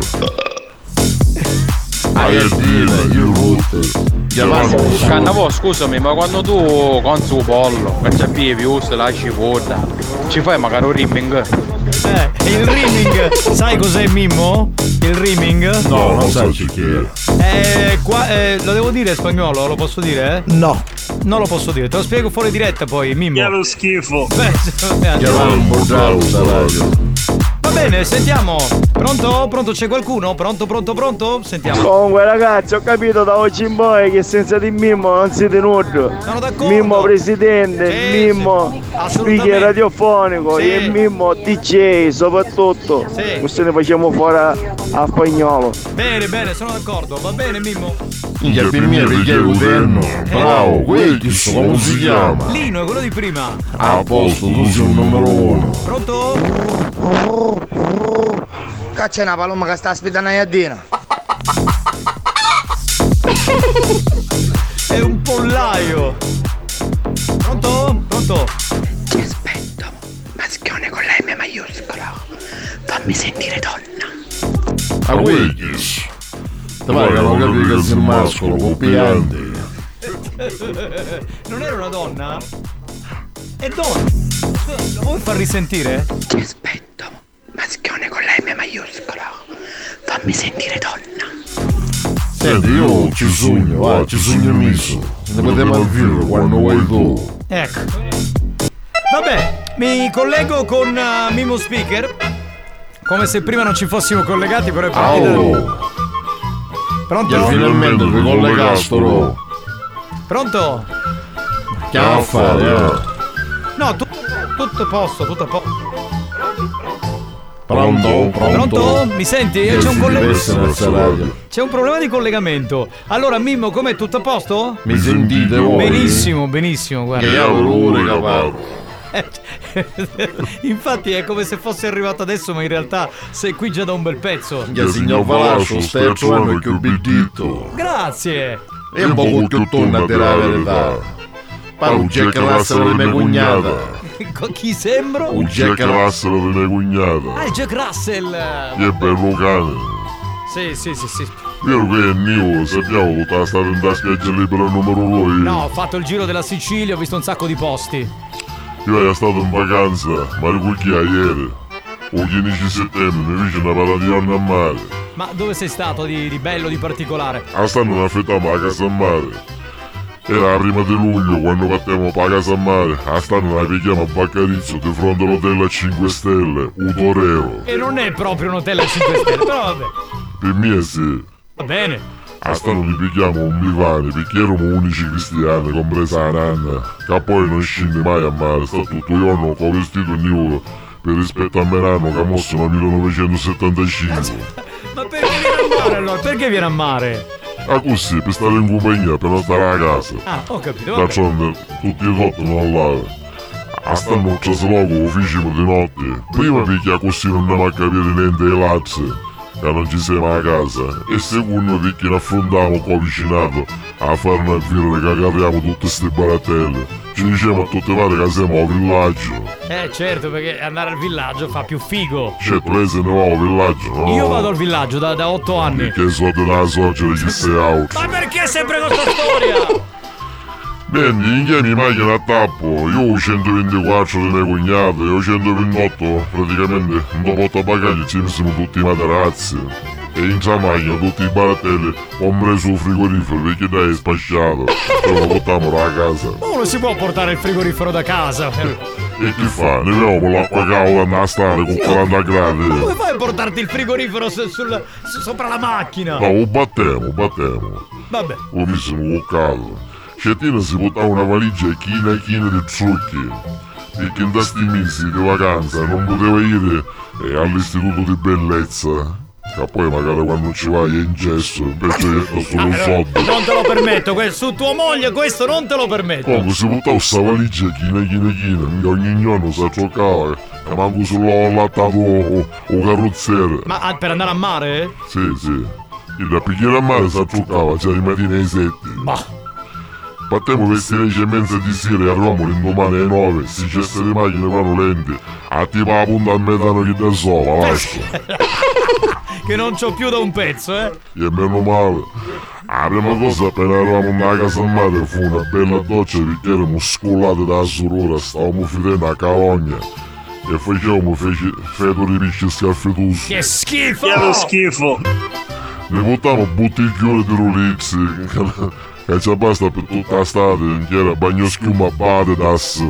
Aiardina, io rotte. Cannavo, scusami, ma quando tu conzi un pollo, che c'è bevi, usi la cipolla, ci fai magari un rimming? Eh, il rimming, sai cos'è Mimmo? Il rimming? No, non sai chi è. Eh, qua, eh, lo devo dire in spagnolo, lo posso dire? No. Non lo posso dire, te lo spiego fuori diretta poi, Mimmo. Che lo schifo. Beh, [laughs] Chiamare un bordello radio. Va bene, sentiamo. Pronto? Pronto c'è qualcuno? Pronto, pronto, pronto? Sentiamo. Comunque ragazzi ho capito da oggi in poi che senza di Mimmo non siete nudo. Sono d'accordo. Mimmo presidente, Sì, Mimmo sì, radiofonico Sì. e Mimmo DJ soprattutto. Sì. Questo ne facciamo fuori a, a spagnolo. Bene, bene, sono d'accordo. Va bene, Mimmo. Me perché è uterno. Bravo, questo come si chiama? Lino è quello di prima. A posto, tu sei un numero uno. Pronto? Caccia una paloma che sta aspettando a Iadina. [laughs] È un pollaio. Pronto? Pronto? Ti aspetto, maschione con la M maiuscola. Fammi sentire donna. A Wiggis. Che non capisci che sei mascolo, copiante. Non era una donna? È donna. Lo vuoi far risentire? Ti aspetto, maschione con la M maiuscola. Fammi sentire donna. Senti, io ci sogno, va, ci sogno miso. Ne potremo avere quando vuoi tu. Ecco. Vabbè, mi collego con uh, Mimo Speaker. Come se prima non ci fossimo collegati, però è partita. Oh, Pronto? e finalmente ti collegastro. Pronto? Che a fare, eh? No, tu- tutto a posto, tutto a posto. Pronto? Pronto? Pronto? Mi senti? Che C'è un collegamento. C'è un problema di collegamento. Allora, Mimmo, com'è? Tutto a posto? Mi sentite voi? Benissimo, benissimo, guarda. Che io pure capace. [laughs] Infatti è come se fosse arrivato adesso, ma in realtà sei qui già da un bel pezzo. Che signor Valascio, stai trovando più biddito. Grazie. E un po' più torna a dire la verità. Pare un Jack Russell di mia cognata. Co- Chi sembro? Un Jack Russell di mia cognata. Ah, è Jack Russell. Che bello cane. Sì, sì, sì, sì. Vero che è Nio, sappiamo tutta la stata in spiaggia libera numero 2. No, ho fatto il giro della Sicilia, ho visto un sacco di posti. Io ero stato in vacanza, ma ricordia ieri. Il 15 settembre mi fece una patatiana a mare. Ma dove sei stato di, di bello, di particolare? A stanno non affittiamo la casa a mare. Era la prima di luglio quando partiamo per la casa a mare. A stanno la picchiamo a Baccarizzo di fronte all'hotel a 5 stelle, un torero. E non è proprio un hotel a 5 stelle, però vabbè. Per me sì. Va bene. A stanno li picchiamo un bivane perché eravamo unici cristiani, compresa la nanna, che poi non scende mai a mare, sta tutto il giorno con vestito nudo per rispetto a Merano che mosso nel 1975. Ma perché viene a mare allora? Perché viene a mare? Ah così, per stare in compagnia, per non stare a casa. Ah, ho capito. vabbè. D'altronde, tutti i notti non là. A stanno un trasloco ufficio di notte. Prima picchia così non andiamo a capire niente ai lazzi, che non ci siamo a casa. E secondo perché ne affrontiamo qua vicinato a fare una fila che agarriamo tutte ste baratelle. Ci diciamo a tutte pare che siamo al villaggio. Eh, certo, perché andare al villaggio fa più figo. Certo, lei se ne va al villaggio, no? Io vado al villaggio da, da 8 anni. Che so della sorgere di [laughs] sei auto. Ma perché sempre questa storia? Bene, in chiami macchina a tappo, io ho 124 di mio cognato e ho 128, praticamente dopo tabacagli ci sono tutti i materazzi. E in tra macchina tutti i baratelli, compreso il frigorifero, perché dai è spacciato. E lo portiamo a casa. Ma uno si può portare il frigorifero da casa. E che fa? Ne vediamo con l'acqua calda andare a stare con 40 gradi. Come fai a portarti il frigorifero su- sul- su- sopra la macchina? No, lo battiamo, battiamo. Vabbè. Lo missiamo con caldo. Cetina si portava una valigia china e china di trucchi. Perché in questi mesi di vacanza non poteva ir eh, all'istituto di bellezza. Che poi magari quando ci vai è in gesso, invece è [laughs] solo un soldo. Non te lo permetto, que- su tua moglie questo non te lo permetto. Comunque si portava questa valigia china china china, ogni giorno si giocava. E manco se l'ho lattato o, o carrozziere. Ma ah, per andare a mare? Sì, sì. E da picchiare a mare si giocava, c'era di mattina ai 7. Ma. Battemmo queste 10 e mezza di sera e arriviamo l'indomani alle 9. Si ceste di macchine vanno lenti. A tipo la punta al metano che da sola, lascia. [laughs] Che non c'ho più da un pezzo, eh? E meno male. La prima cosa appena eravamo nella casa madre fu una bella doccia perché eravamo scollati dalla sorora, stavamo finendo a calogna. E facevamo fece, feto di pesce scaffetoso. Che schifo! Che schifo! Ne portavamo bottiglione di Rolix che ci basta per tutta l'estate, che era bagno schiuma a Badedas.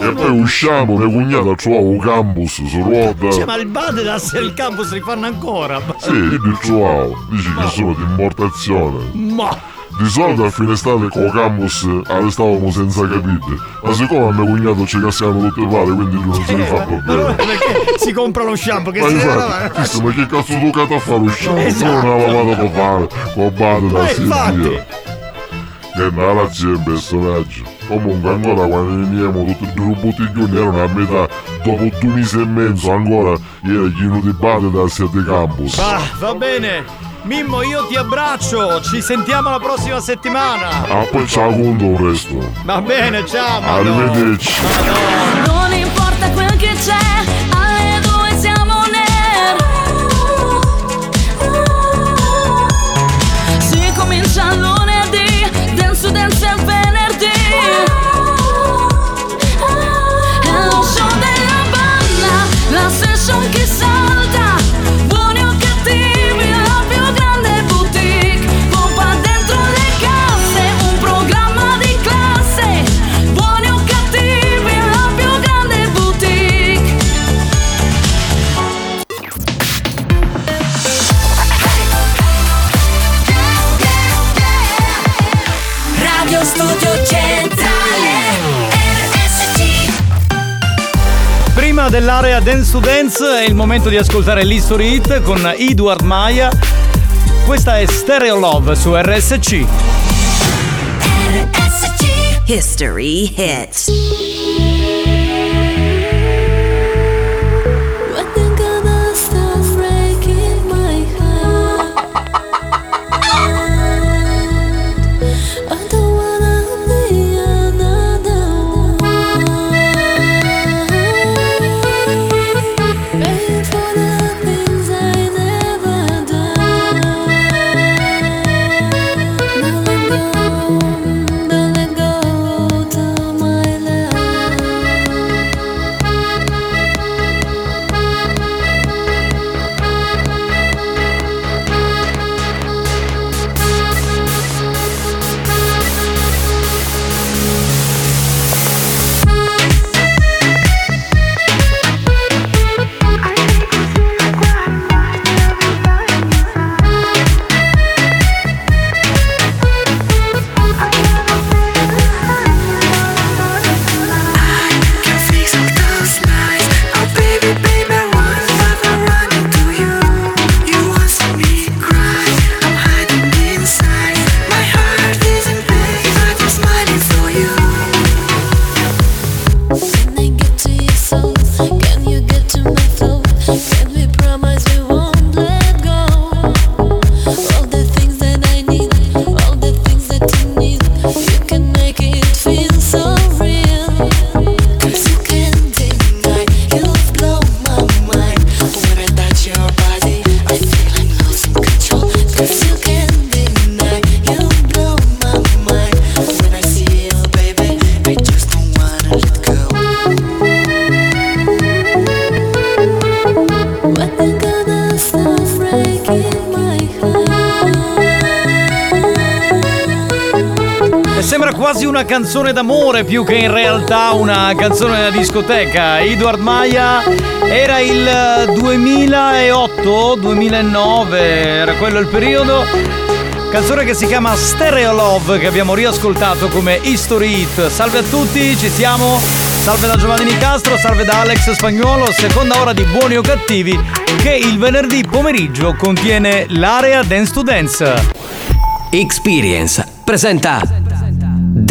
E poi usciamo, mia cognata trovava un campus su ruota. Cioè, ma il Badedas e il campus li fanno ancora. Sì, li trovavo, dici che sono di importazione. Ma. Di solito a fine estate con campus arrestavamo senza capire, ma siccome a mio cognato ci cassiamo tutte pare, quindi lui non se ne fa problemi. Perché si compra lo shampoo che Ma si deve infatti, lavare? chissà, ma che cazzo tu cazzo a fare lo shampoo? Esatto. Non una lavata per fare, con bade da via. Che c'è un personaggio. Comunque ancora quando veniamo tutti e due i bottiglioni erano a metà, dopo due mesi e mezzo ancora era pieno di bade da sette campus. Ah, va bene. Mimmo, io ti abbraccio. Ci sentiamo la prossima settimana. Ah, poi ciao con il resto. Va bene, ciao. Madonna. Arrivederci. Non importa quel che c'è, dell'area Dance to Dance è il momento di ascoltare l'History Hit con Edward Maya. Questa è Stereo Love su RSC. History hits. Canzone d'amore più che in realtà una canzone da discoteca. Edward Maya era il 2008, 2009, era quello il periodo. Canzone che si chiama Stereo Love che abbiamo riascoltato come History Hit. Salve a tutti, ci siamo. Salve da Giovanni Nicastro, salve da Alex Spagnuolo, seconda ora di Buoni o Cattivi che il venerdì pomeriggio contiene l'area Dance to Dance. Experience presenta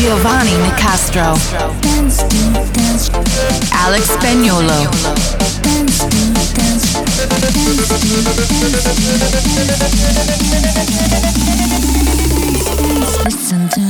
Giovanni Nicastro, Alex Spagnolo, Listen to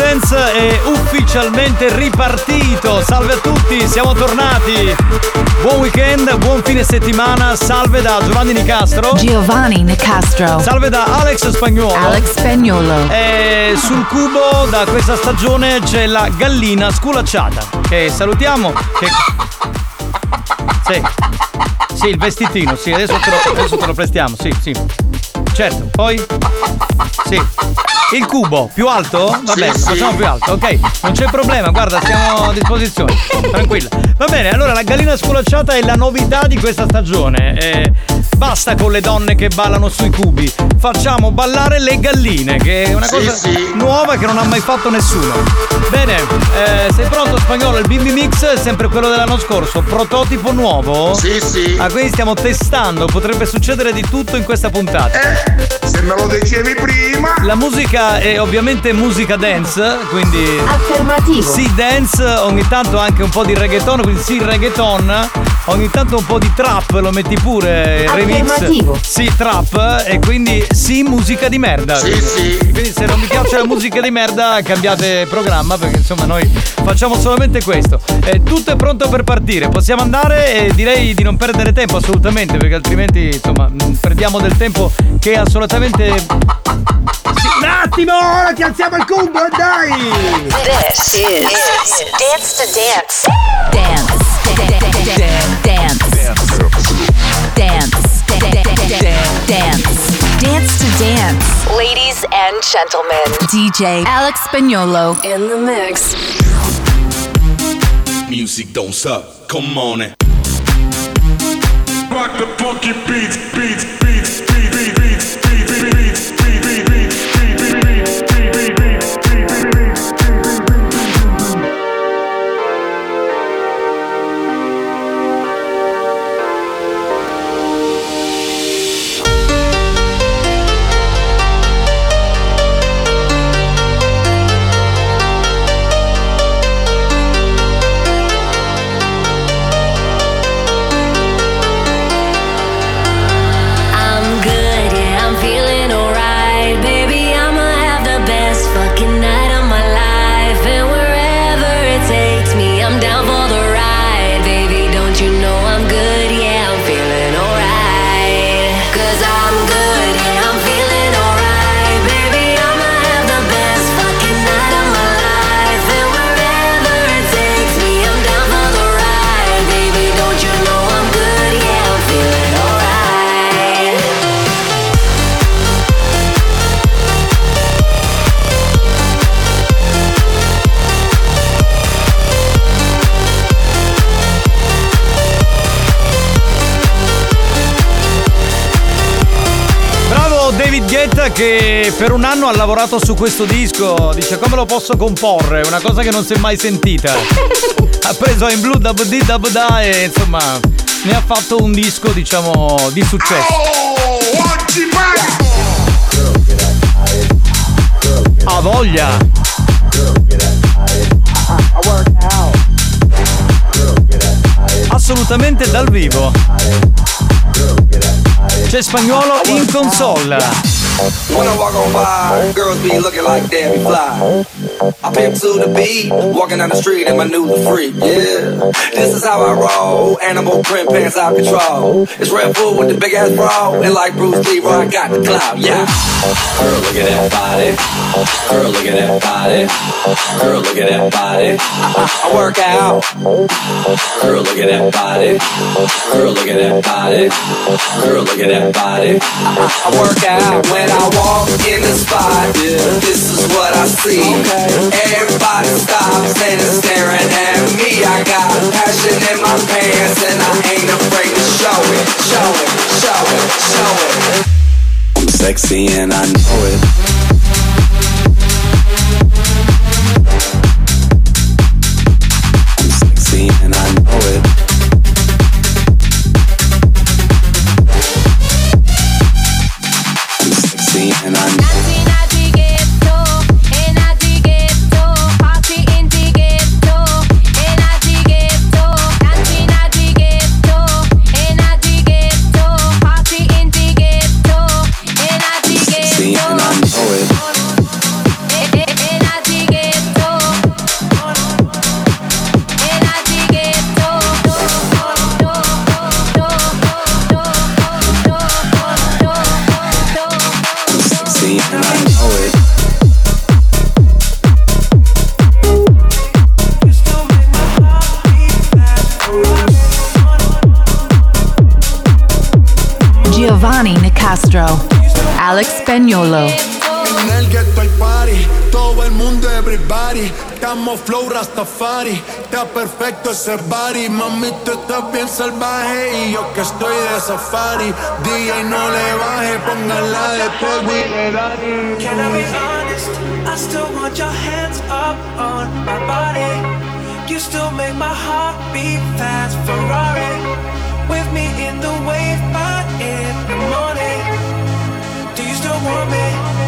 Dance è ufficialmente ripartito. Salve a tutti, siamo tornati. Buon weekend, buon fine settimana. Salve da Giovanni Nicastro. Giovanni Nicastro. Salve da Alex Spagnuolo. Alex Spagnolo. E sul cubo da questa stagione c'è la gallina sculacciata. Che salutiamo. Che... Sì. Sì, il vestitino, sì, adesso te lo, adesso te lo prestiamo, sì, sì. Certo, poi. Sì. Il cubo, più alto? Va Sì, bene, sì. facciamo più alto, ok. Non c'è problema, guarda, siamo a disposizione. Tranquilla. Va bene, allora la gallina sculacciata è la novità di questa stagione. Eh, basta con le donne che ballano sui cubi. Facciamo ballare le galline, che è una Sì, cosa sì. nuova che non ha mai fatto nessuno. Bene, eh, sei pronto spagnolo? Il bimbi mix è sempre quello dell'anno scorso. Prototipo nuovo? Sì, sì. Ah, quindi stiamo testando, potrebbe succedere di tutto in questa puntata. Se me lo dicevi prima. La musica è ovviamente musica dance, quindi. Affermativo. Sì, dance, ogni tanto anche un po' di reggaeton, quindi sì, reggaeton. Ogni tanto un po' di trap, lo metti pure, remix. Affermativo. Sì, trap, e quindi sì, musica di merda. Sì, sì. Quindi se non vi piace la musica di merda, cambiate programma, perché insomma noi facciamo solamente questo. Eh, tutto è pronto per partire, possiamo andare e direi di non perdere tempo assolutamente, perché altrimenti insomma perdiamo del tempo che è assolutamente. Sì, un attimo, ora ti alziamo il cubo, dai! This is Dance to Dance. Dance. Dance. Dance. Dance. Dance to Dance. Ladies and gentlemen, DJ Alex Spagnolo in the mix. Music don't suck. Come on it. Rock the funky beats, beats, beats, Brighetta che per un anno ha lavorato su questo disco. Dice come lo posso comporre? Una cosa che non si è mai sentita. [laughs] ha preso in blu da di da da e insomma ne ha fatto un disco diciamo di successo. Ha voglia! Assolutamente dal vivo. C'è spagnolo in console. When I walk on by, girls be looking like Debbie Fly. I pimp to the beat, walking down the street in my new freak. Yeah, this is how I roll. Animal print pants out control. It's Red Bull with the big ass bra, and like Bruce Lee, I got the clout. Yeah, girl, look at that body. Girl, look at that body. Girl, look at that body. I, I work out. Girl, look at that body. Girl, look at that body. Girl, look at that body. I, I work out when I walk in the spot. Yeah, This is what I see. Everybody stops and is staring at me. I got passion in my pants and I ain't afraid to show it, show it, show it, show it. I'm sexy and I know it. I'm sexy and I know it. Giovanni Nicastro. Alex Spagnolo. Nel ghetto ai pari, todo el mundo everybody. Estamos flow Rastafari, está perfecto ese body. Mami, tú estás bien salvaje y yo que estoy de safari. DJ no le baje, póngala de todo y le. Can I be honest? I still want your hands up on my body. You still make my heart beat fast. Ferrari with me in the wave, but in the morning. Do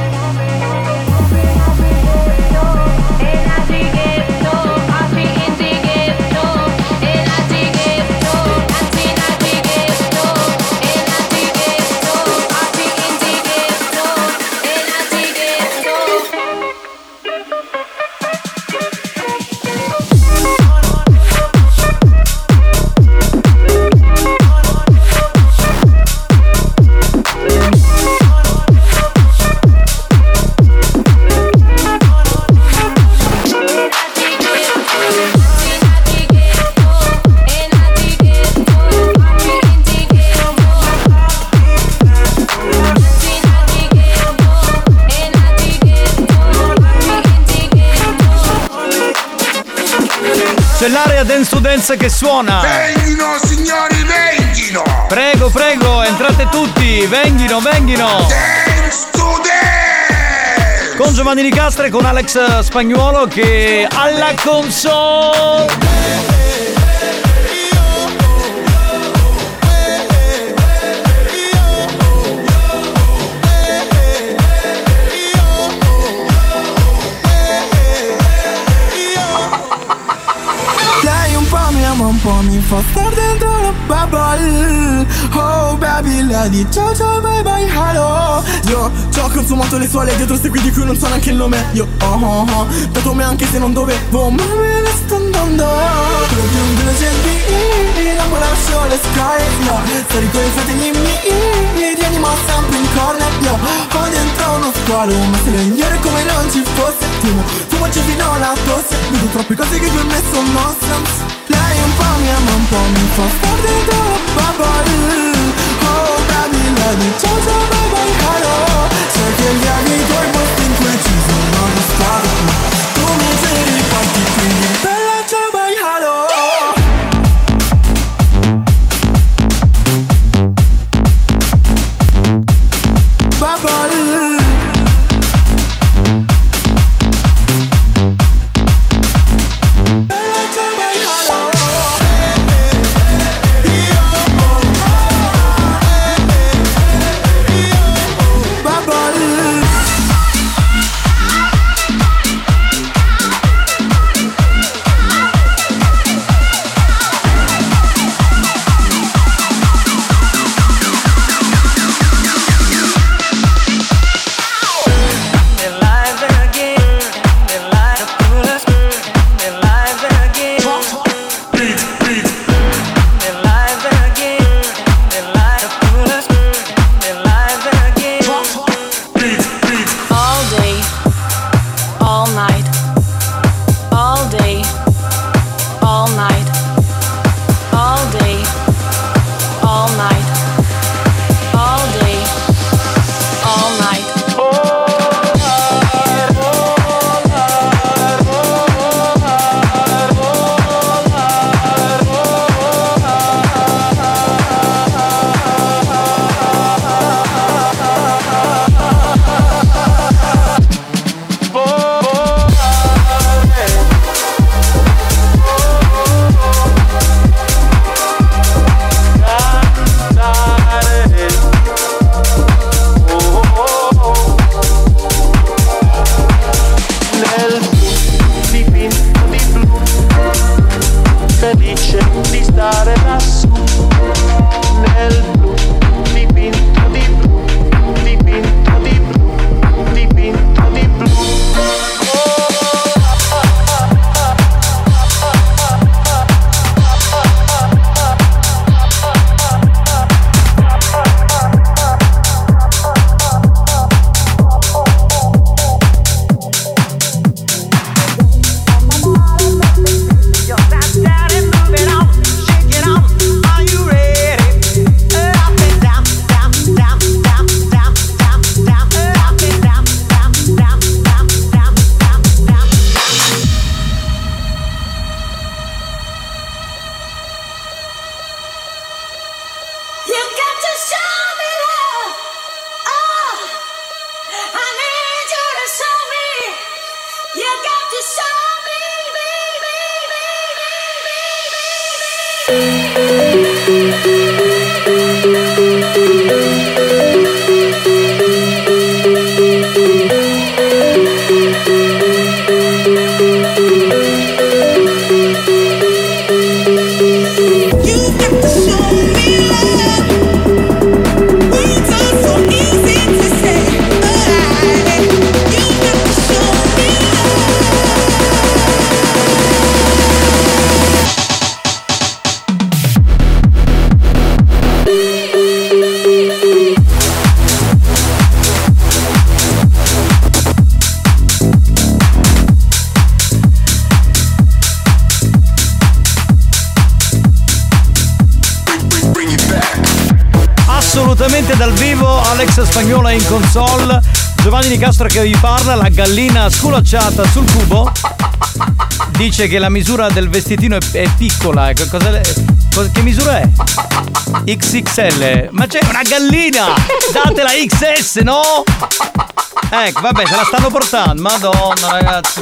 L'area dance to dance che suona. Venghino signori, venghino! Prego, prego, entrate tutti, venghino, venghino. Dance to dance! Con Giovanni Nicastre e con Alex Spagnuolo che alla console. Fa star dentro la bubble. Oh baby, di ciao ciao bye bye hello. Io ci ho consumato le suole dietro questi qui di cui non so neanche il nome. Io oh oh oh, dato me anche se non dovevo Ma me ne sto andando. Un veloce non lascio le sky Io stare con i fratelli miei Rianimo sempre in corner Io ho dentro uno squalo Ma se legnare come non ci fosse. Fumo, fumo c'è fino alla tosse. Vedo troppe cose che per me sono nonsense Lei un po' mi ama, un po' mi fa star dentro la bubble Oh baby, lei di ciao ciao bye bye hello Sai che gli anni tuoi posti in cui ci sono non stare Ma tu. mi sei riparti quindi gallina sculacciata sul cubo. Dice che la misura del vestitino è, è piccola. Cosa le- co- che misura è? XXL. Ma c'è una gallina! Datela XS, no? Ecco, vabbè, se la stanno portando. Madonna, ragazzi.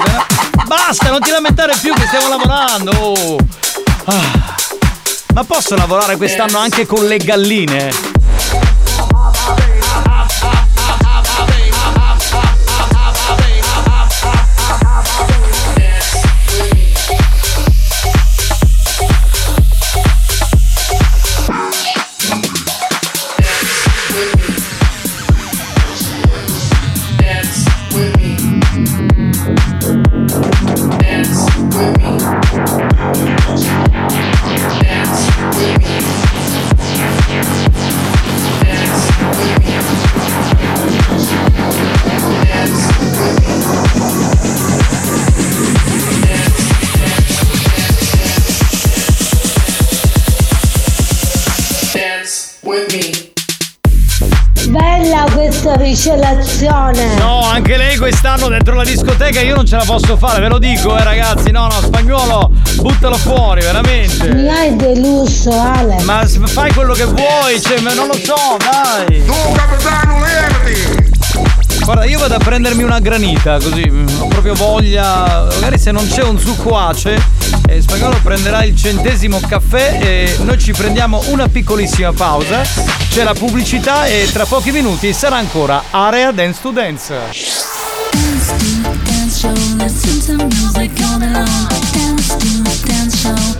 Basta, non ti lamentare più che stiamo lavorando. oh. Ah. Ma posso lavorare quest'anno anche con le galline? Ricelazione. No, anche lei quest'anno dentro la discoteca io non ce la posso fare, ve lo dico, eh ragazzi. No, no, spagnolo, buttalo fuori, veramente. Mi hai deluso, Ale. Ma fai quello che vuoi, cioè, ma non lo so, dai. Tu capitano, levati! Guarda, io vado a prendermi una granita, così mm, ho proprio voglia. Magari se non c'è un succo ace, eh, spagnolo prenderà il centesimo caffè e noi ci prendiamo una piccolissima pausa. C'è la pubblicità e tra pochi minuti sarà ancora Area Dance to Dance. Dance to dance show,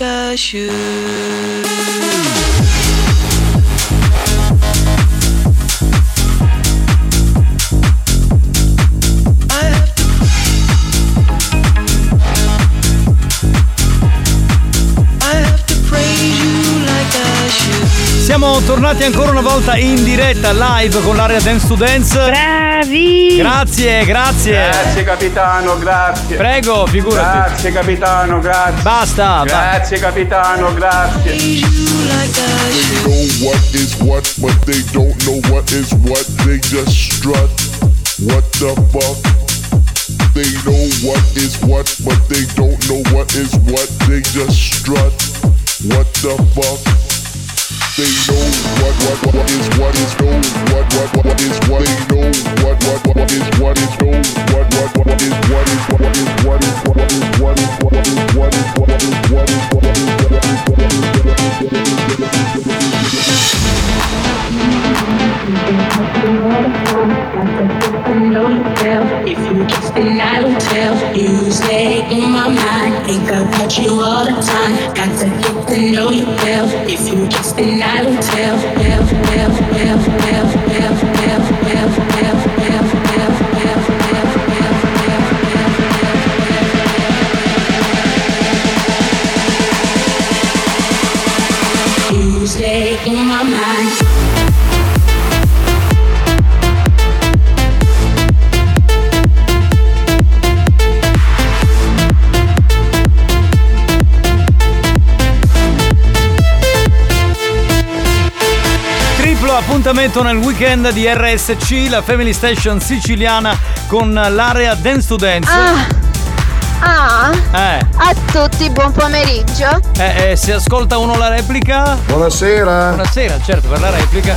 like a shoe. Siamo tornati ancora una volta in diretta live con l'area Dance to Dance. Bravi! Grazie, grazie. Grazie capitano, grazie. Prego, figurati. Grazie capitano, grazie. Basta. Grazie capitano, grazie. They know what is what, but they don't know what is what. They just strut. What the fuck? They know what is what, but they don't know what is what. They just strut. What the fuck? They know what what what is what is know what what what is what they what what what is what is know what what what is what is what is what is what is what is what is what is what is what is what If you kiss then I don't tell You stay in my mind Think about you all the time Got to get to know you If you kiss then my mind. Appuntamento nel weekend di RSC, la Family Station siciliana con l'area Dance to Dance. Ah, Eh, a tutti buon pomeriggio. eh, eh, se ascolta uno la replica. Buonasera. Buonasera, certo, per la replica.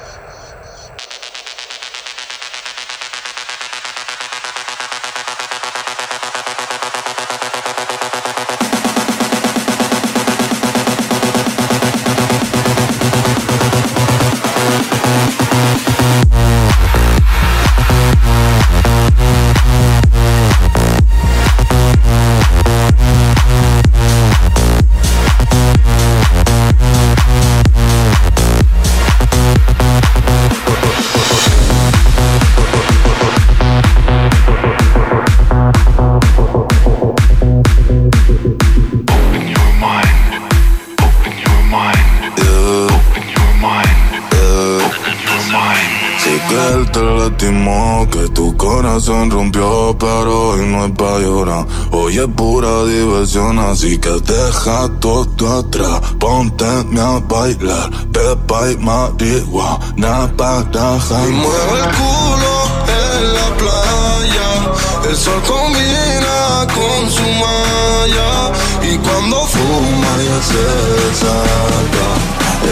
Hoy es pura diversión, así que deja todo atrás. Ponte a bailar, pepa y marihuana para Y mueve el culo en la playa. El sol combina con su malla. Y cuando fuma ya se desata.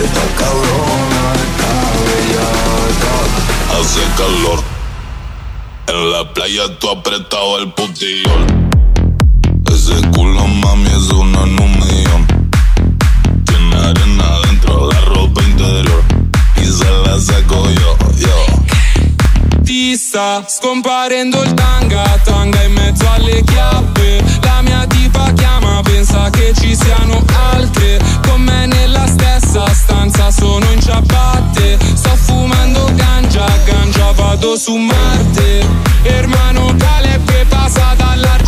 Esta cabrona está bellaca. Hace calor. En la playa tú apretado el putillón. Ese culo, mami, es una en un millón. Tiene arena dentro de la ropa interior. Y se la saco yo, yo. Ti sta scomparendo il tanga, tanga in mezzo alle chiappe. La mia tipa chiama, pensa che ci siano altre. Con me nella stessa stanza sono in ciabatte. Sto fumando ganja, ganja vado su Marte. Hermano Caleb che passa dall'Argentina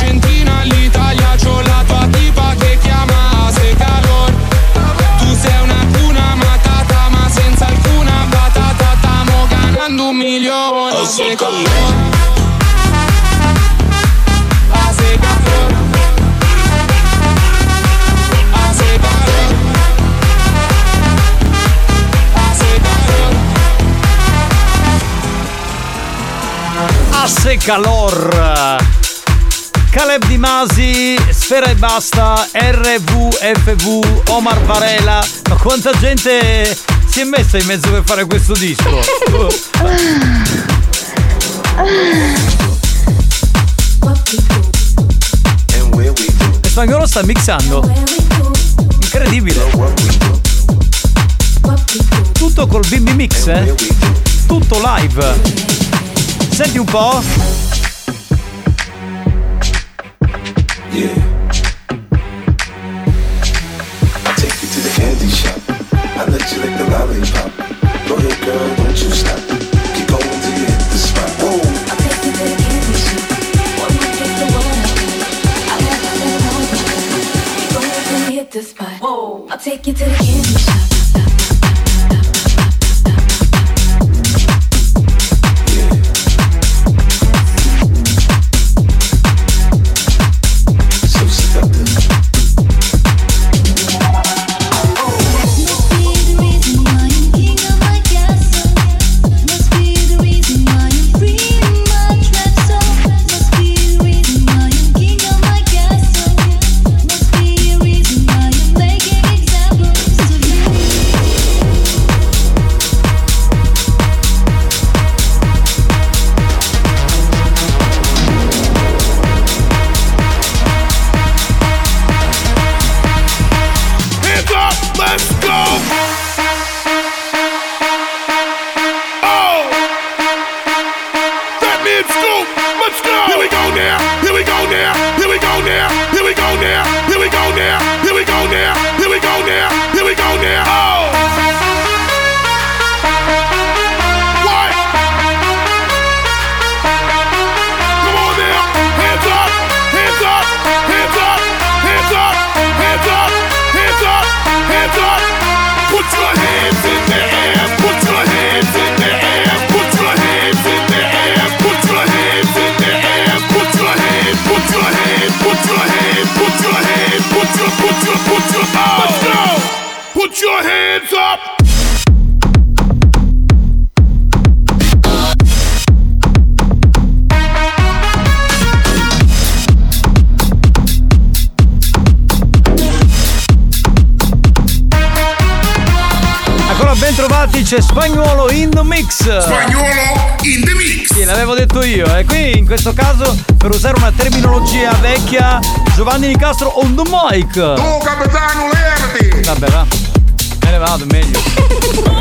Asse Calor. Caleb Di Masi, Sfera e Basta, RVFV, Omar Varela. Ma quanta gente si è messa in mezzo per fare questo disco? E spagnolo sta mixando. Incredibile. Tutto col bimbi mix, eh? Tutto live. Senti un po'? Yeah. I take you to the candy shop. C'è Spagnuolo in the mix. Spagnuolo in the mix. Sì, l'avevo detto io. E qui in questo caso, per usare una terminologia vecchia, Giovanni Nicastro on the mic. Tu capitano levati. Vabbè, va. Me ne vado, meglio. [laughs]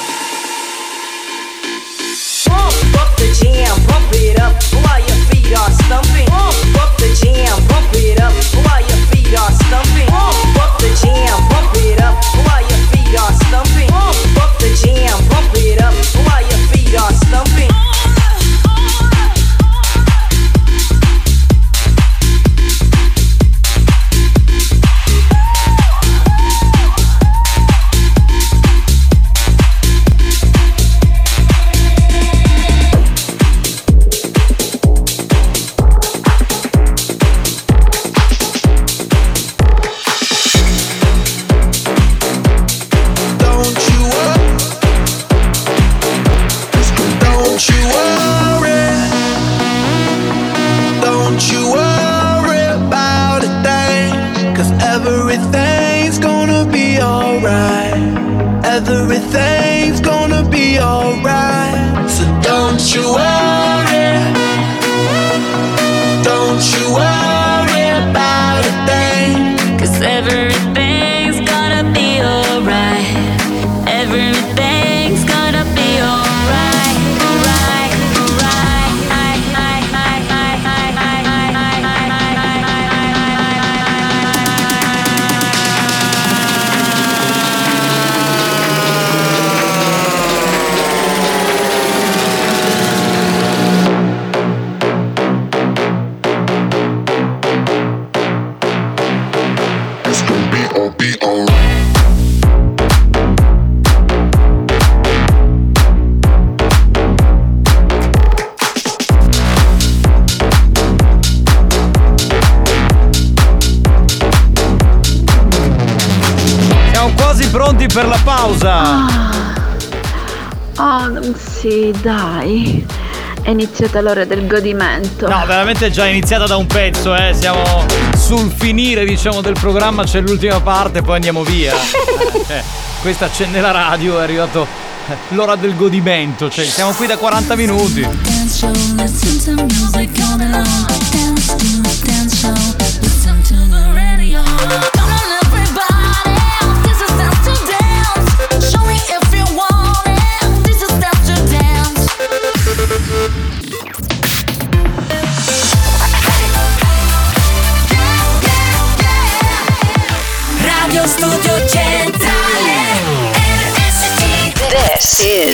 Dai. È iniziata l'ora del godimento. No, veramente è già iniziata da un pezzo, eh. Siamo sul finire, diciamo, del programma, c'è l'ultima parte, poi andiamo via. [laughs] Eh, cioè, questa accende la radio, è arrivato eh, l'ora del godimento, cioè siamo qui da 40 minuti. Dance show,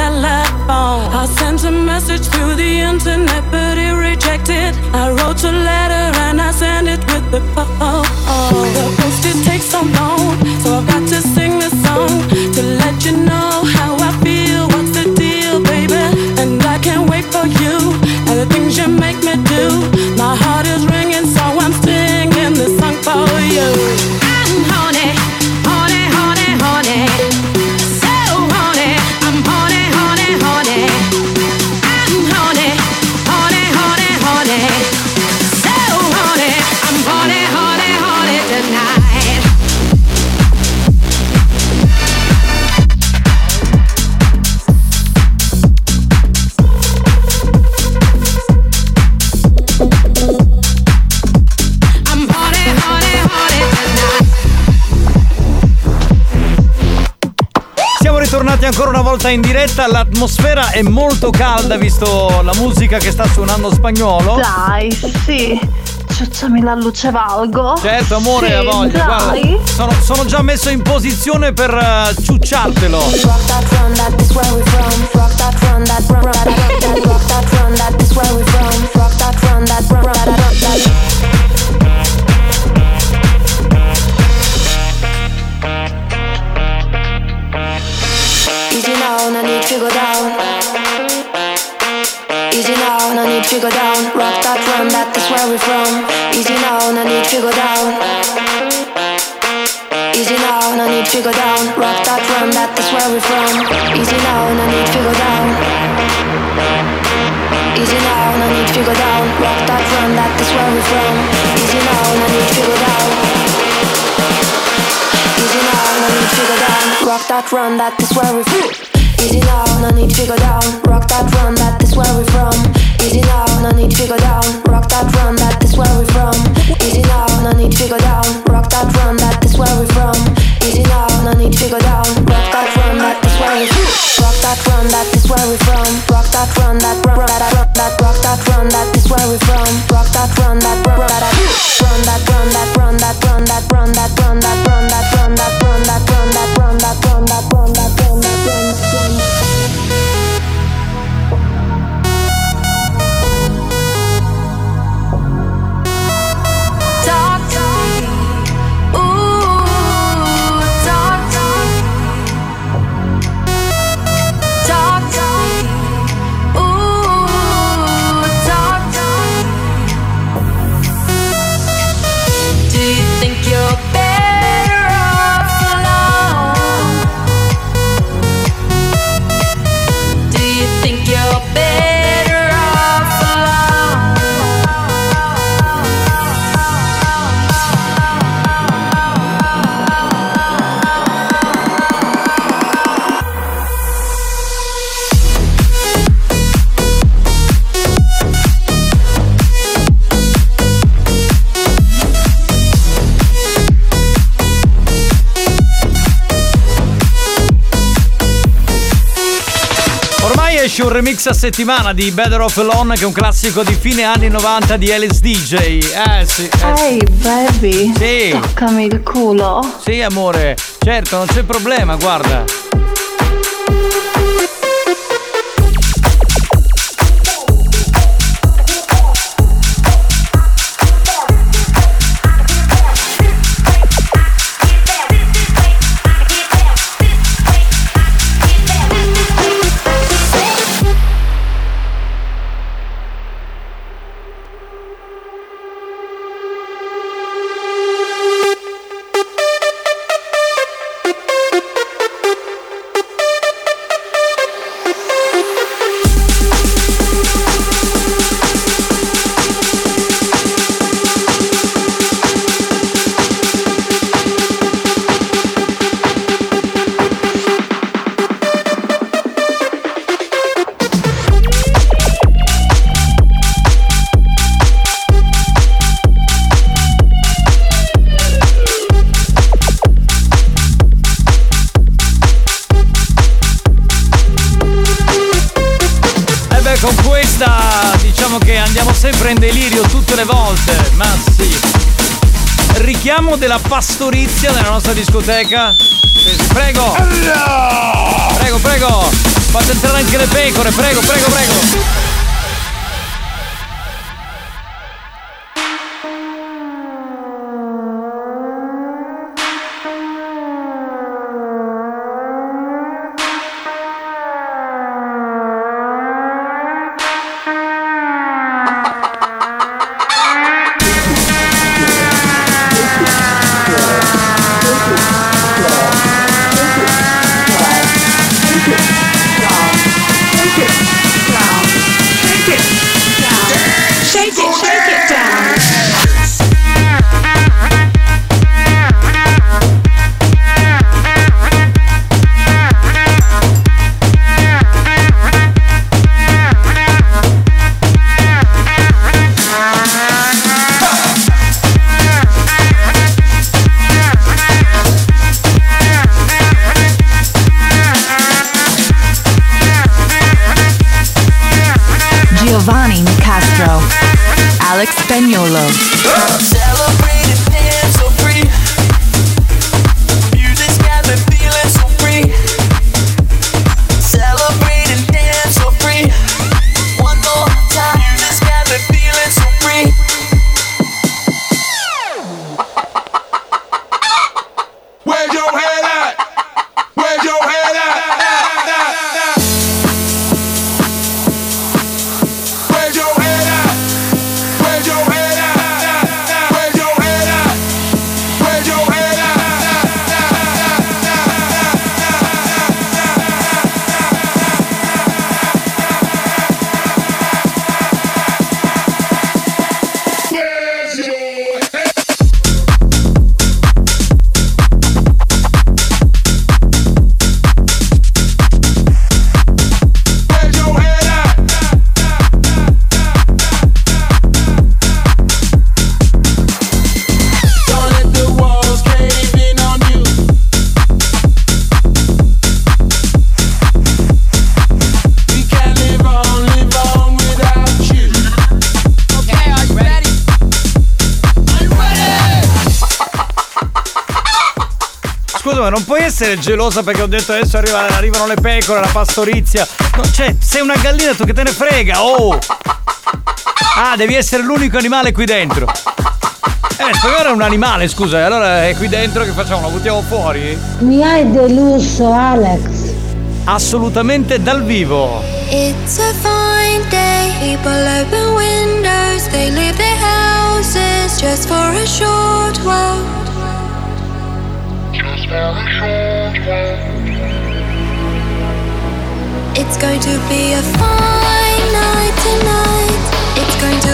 Telephone. I sent a message through the internet, but it rejected. I wrote a letter and I sent it with the phone. Oh, the post it takes so long, so I've got to sing this song to let you know how I feel. What's the deal, baby? And I can't wait for you and the things you make me do. My heart is ringing, so I'm singing this song for you. In diretta. L'atmosfera è molto calda visto la musica che sta suonando spagnolo. Dai, sì. Ciucciami la luce valgo. Certo, amore, sì, ha voglia. Guarda, Dai. sono, sono già messo in posizione per eh, ciucciartelo. Go down. Easy now, no need to go down. Rock that run, that is where we're from. Easy now, no need to go down. Easy now, no need to go down. Rock that run, that is where we're from. Easy now, no need to go down. Easy now, no need to go down. Rock that run, that is where we're from. Easy now, no need to go down. Easy now, no need to go down. Rock that run, that is where we're from. Easy now, no need to go down. Rock that run, that is where we from. Easy now, no need to go down. Rock that run, that is where we from. Easy now, no need to go down. Rock that run, that is where we from. Rock that run, that is where we from. Rock that run, that that run, that run, that run, that rock that run, that is where we from. Rock that run, that run, that run, that run, that run, that run, that run, that run, that run, that run, that run, that run, that run, that run, that run, that run, that run. Un remix a settimana di Better Off Alone che è un classico di fine anni 90 di Alice DJ. Eh sì. eh. Ehi, baby. Sì. Toccami il culo. Sì, amore, certo, non c'è problema, guarda. Pastorizia nella nostra discoteca. Prego! Prego, prego! Fate entrare anche le pecore, prego, prego! Carmine gelosa perché ho detto adesso arriva, arrivano le pecore, la pastorizia. No, cioè, sei una gallina tu che te ne frega, oh! Ah, devi essere l'unico animale qui dentro. Eh, Spagnolo è un animale, scusa, eh, allora è qui dentro che facciamo? La buttiamo fuori? Mi hai deluso, Alex. Assolutamente dal vivo. It's a fine day, people open windows, they leave their houses just for a short while. It's going to be a fine night tonight. It's going to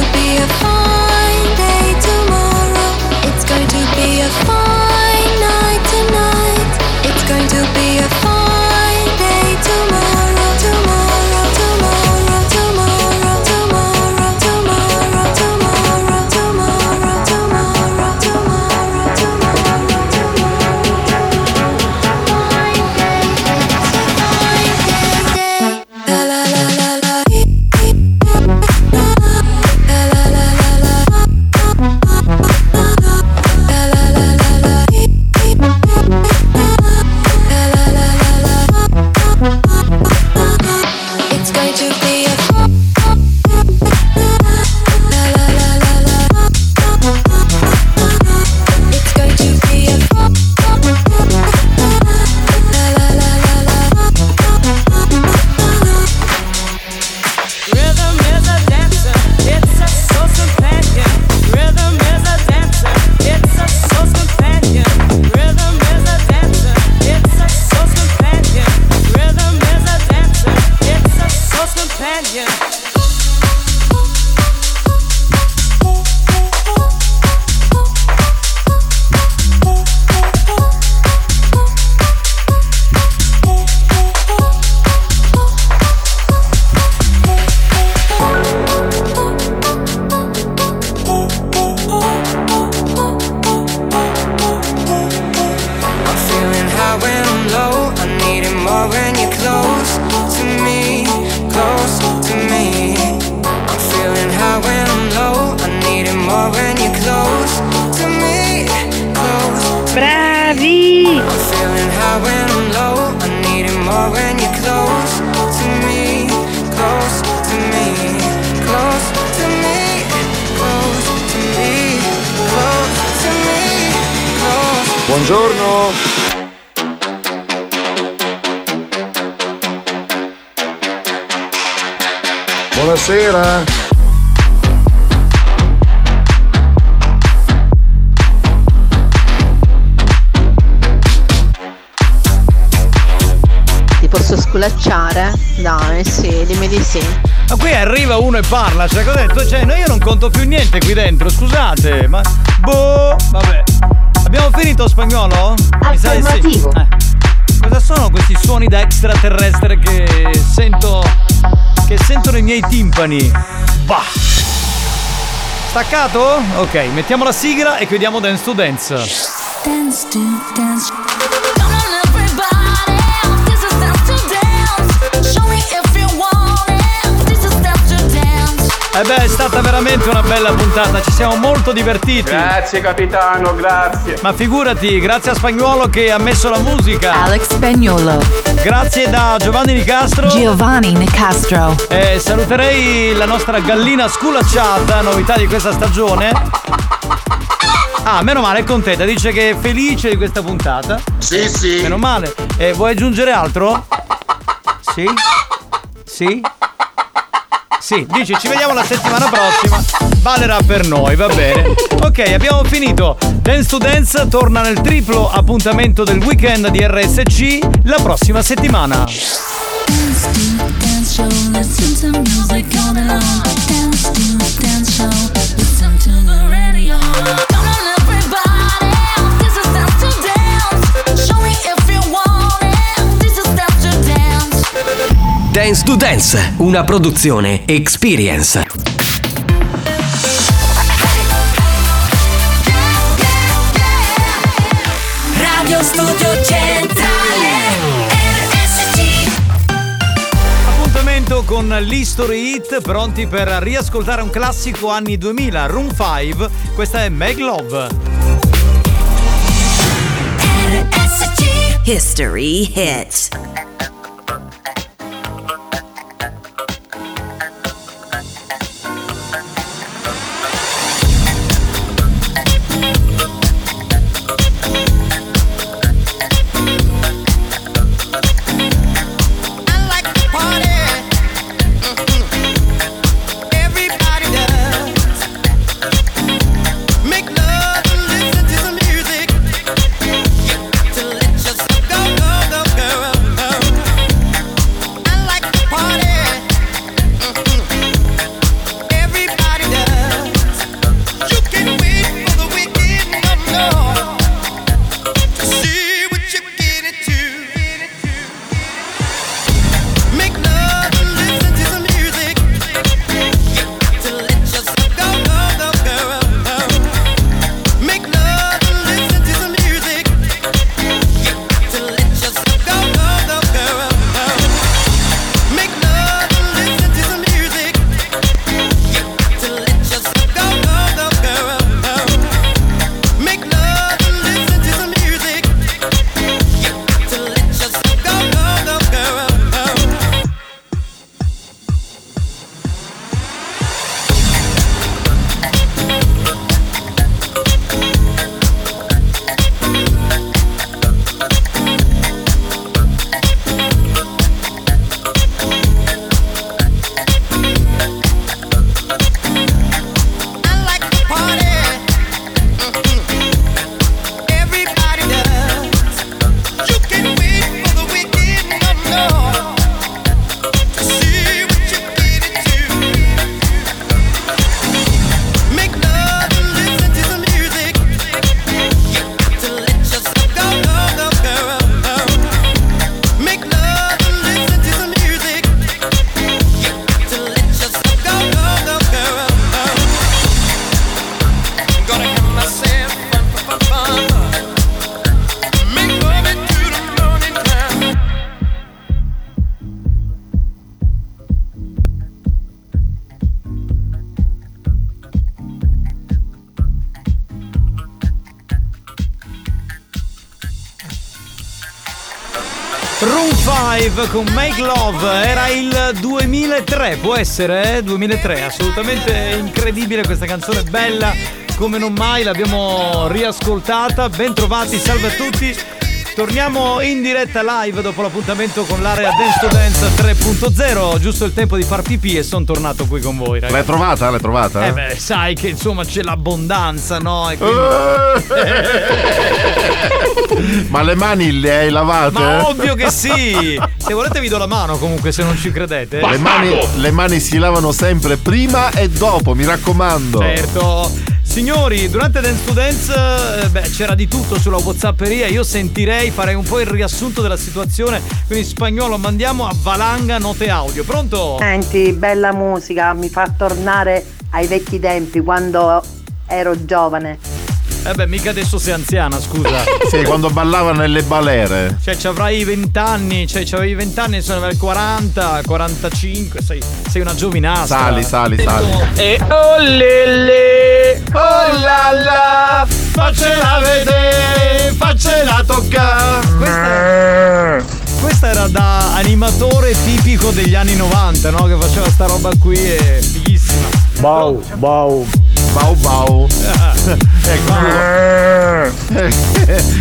Staccato? Ok, mettiamo la sigla e chiudiamo Dance to Dance. Dance to Dance. E eh beh, è stata veramente una bella puntata, ci siamo molto divertiti. Grazie capitano, grazie. Ma figurati, grazie a Spagnolo che ha messo la musica. Alex Spagnolo. Grazie da Giovanni Nicastro. Giovanni Nicastro. E saluterei la nostra gallina sculacciata, novità di questa stagione. Ah, meno male, è contenta, dice che è felice di questa puntata. Sì, sì. Meno male. E vuoi aggiungere altro? Sì? Sì? Sì, dice ci vediamo la settimana prossima. Valerà per noi, va bene. Ok, abbiamo finito. Dance to Dance torna nel triplo appuntamento del weekend di RSC la prossima settimana. Dance to. Dance to dance show, Appuntamento con l'History Hit, pronti per riascoltare un classico anni 2000, Room 5. Questa è Meg Love. History hit. 5 con Make Love era il 2003, può essere? Eh? 2003, assolutamente incredibile questa canzone, bella come non mai, l'abbiamo riascoltata. Ben trovati, salve a tutti. Torniamo in diretta live dopo l'appuntamento con l'area Dance to Dance 3.0. Giusto il tempo di far pipì e sono tornato qui con voi, ragazzi. L'hai trovata? L'hai trovata? Eh beh, sai che insomma c'è l'abbondanza, no? E quindi- [laughs] Ma le mani le hai lavate? Ma ovvio che sì! Se volete vi do la mano comunque se non ci credete. Le mani, le mani si lavano sempre prima e dopo, mi raccomando. Certo. Signori, durante Dance to Dance eh, beh, c'era di tutto sulla Whatsapperia. Io sentirei, farei un po' il riassunto della situazione. Quindi spagnolo mandiamo a valanga note audio. Pronto? Senti, bella musica, mi fa tornare ai vecchi tempi quando ero giovane. Eh beh, mica adesso sei anziana, scusa. [laughs] Sì, quando ballava nelle balere. Cioè, ci avrai 20 anni, cioè, ci avevi 20 anni, sono al 40, 45, sei, sei una giovinastra. Sali, sali, sali. E oh lele, oh la la, faccela vedere, faccela toccare. Questa, questa era da animatore tipico degli anni 90, no? Che faceva sta roba qui e fighissima. Bau, bau. Bau bau. [laughs] ecco.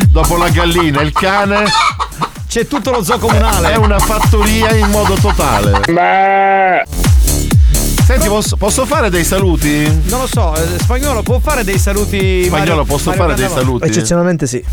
Dopo la gallina, il cane. C'è tutto lo zoo comunale. È una fattoria in modo totale. Senti, posso, posso fare dei saluti? Non lo so, eh, spagnolo può fare dei saluti. Spagnolo, Mario- posso Mario fare dei Cannavò? saluti? Eccezionalmente sì.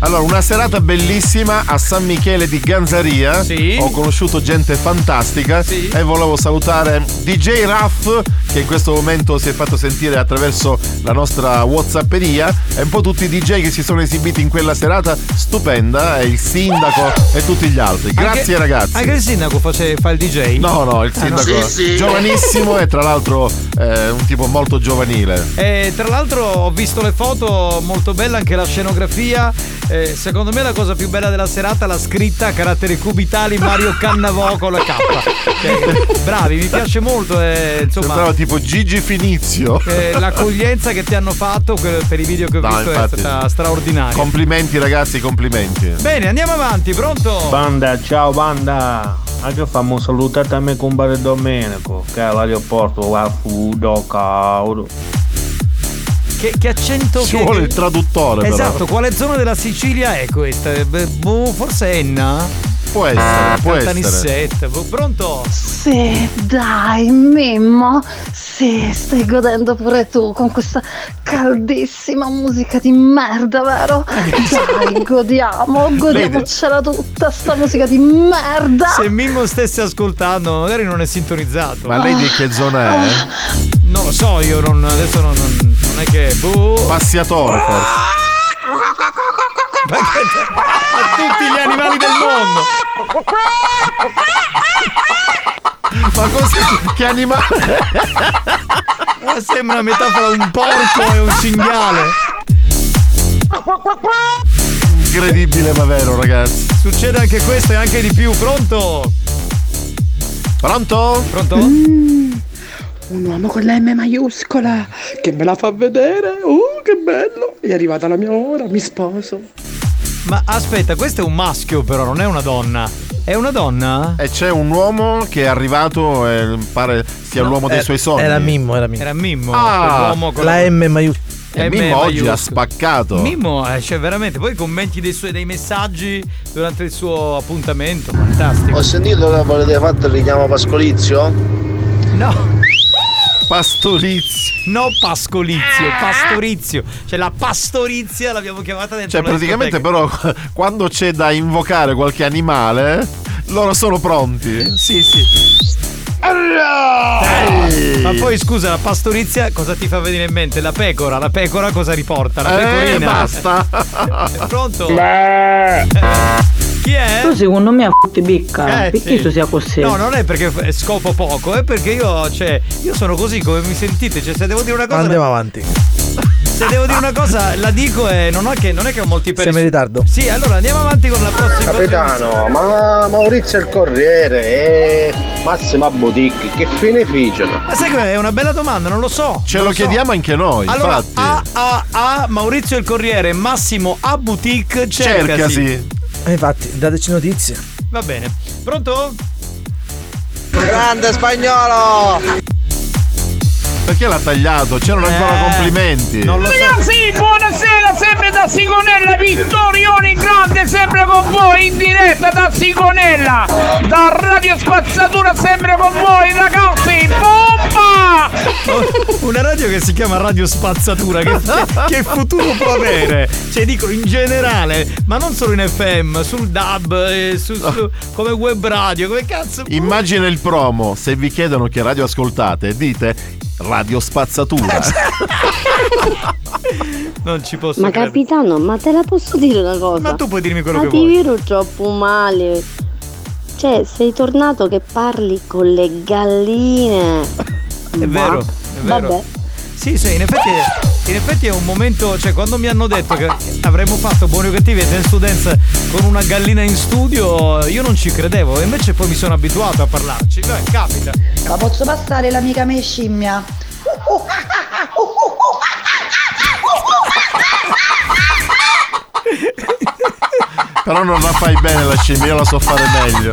Allora, una serata bellissima a San Michele di Ganzaria. Sì. Ho conosciuto gente fantastica e volevo salutare DJ Raff che in questo momento si è fatto sentire attraverso la nostra Whatsapperia e un po' tutti i DJ che si sono esibiti in quella serata stupenda e il sindaco e tutti gli altri. Grazie Anche- ragazzi. Anche il sindaco face- fa il DJ? No, no, il Ah, no. sindaco giovanissimo e tra l'altro eh, un tipo molto giovanile. E tra l'altro ho visto le foto, molto bella anche la scenografia. Eh, secondo me la cosa più bella della serata è la scritta a caratteri cubitali Mario [laughs] Cannavò con la K. Cioè, bravi, mi piace molto. eh, insomma, Sembrava tipo Gigi Finizio. eh, l'accoglienza che ti hanno fatto per i video che ho No, visto infatti. è stata straordinaria. Complimenti ragazzi, complimenti. Bene, andiamo avanti, pronto? Banda, ciao banda! Anche fammi salutare a me compare Domenico, che è all'aeroporto va fu do caudo. Che, che accento Ci che- vuole il traduttore però. Esatto, quale zona della Sicilia è questa? Eh, beh, boh, forse Enna? Può essere, Ah, può essere. Pronto? Sì, dai, Mimmo. Sì, stai godendo pure tu con questa caldissima musica di merda, vero? Dai, godiamo, godiamocela tutta sta musica di merda. Se Mimmo stesse ascoltando, magari non è sintonizzato. Ma lei di che zona è? Non lo so, io non, adesso non, non- non è che. Boh. Passiatore forse. Che- a tutti gli animali del mondo. Ma cosa? Che animale? Ma sembra una metafora un porco e un cinghiale. Incredibile ma vero ragazzi. Succede anche questo e anche di più. Pronto? Pronto? Pronto? Un uomo con la M maiuscola che me la fa vedere. Uh, che bello! È arrivata la mia ora, mi sposo. Ma aspetta, questo è un maschio, però, non è una donna. È una donna? E c'è un uomo che è arrivato e pare sia l'uomo dei Eh, suoi sogni. Era Mimmo, era Mimmo. Era Mimmo. Ah, con La M maiuscola. E M Mimmo oggi ha spaccato. Mimmo, eh, cioè veramente, poi commenti dei, suoi, dei messaggi durante il suo appuntamento, fantastico. Ho sentito che volete fare il richiamo Pascolizio? No. Pastorizio. No, Pascolizio, Pastorizio. Cioè la pastorizia l'abbiamo chiamata dentro Cioè praticamente però [laughs] quando c'è da invocare qualche animale, loro sono pronti. Sì, sì. Dai. Ma poi scusa, la pastorizia cosa ti fa venire in mente? La pecora, la pecora cosa riporta? La Eh, pecorina. basta. [laughs] È pronto? [laughs] Chi è? Tu secondo me a f***i bicca. Eh, perché sì. tu sia così? No, non è perché scopo poco, è perché io, cioè, io sono così come mi sentite. Cioè, se devo dire una cosa. Andiamo avanti. Se devo dire una cosa, la dico e non ho che, non è che ho molti per Siamo in ritardo. Sì, allora andiamo avanti con la prossima. Capitano, ma Maurizio il Corriere e Massima Boutique, che fine fecero? Ma sai che è una bella domanda, non lo so. Ce lo so. chiediamo anche noi, Allora, infatti. A, A, A, Maurizio il Corriere, Massimo a boutique, cercasi. Cercasi. Eh, infatti, dateci notizie. Va bene. Pronto? Grande spagnolo! Perché l'ha tagliato? C'erano ancora complimenti. Non lo so. Ragazzi, buonasera, sempre da Sigonella, Vittorione Grande, sempre con voi in diretta da Sigonella, da Radio Spazzatura, sempre con voi ragazzi, bomba! [laughs] Una radio che si chiama Radio Spazzatura, che, [laughs] che futuro può avere? Cioè, dico in generale, ma non solo in FM, sul DAB, eh, su, su- come web radio, come cazzo. Immagina il promo, se vi chiedono che radio ascoltate, dite Radio Spazzatura. [laughs] Non ci posso Ma credere. capitano, ma te la posso dire una cosa? Ma tu puoi dirmi quello ma che ti vuoi. vedo troppo male. Cioè, sei tornato che parli con le galline. È vero, è vero. Vabbè. Sì, sì, in effetti in effetti è un momento, cioè quando mi hanno detto che avremmo fatto Buoni o Cattivi e Dance to Dance con una gallina in studio, io non ci credevo, e invece poi mi sono abituato a parlarci. Beh, capita. La posso passare l'amica me scimmia? [laughs] Però non la fai bene la scimmia, io la so fare meglio.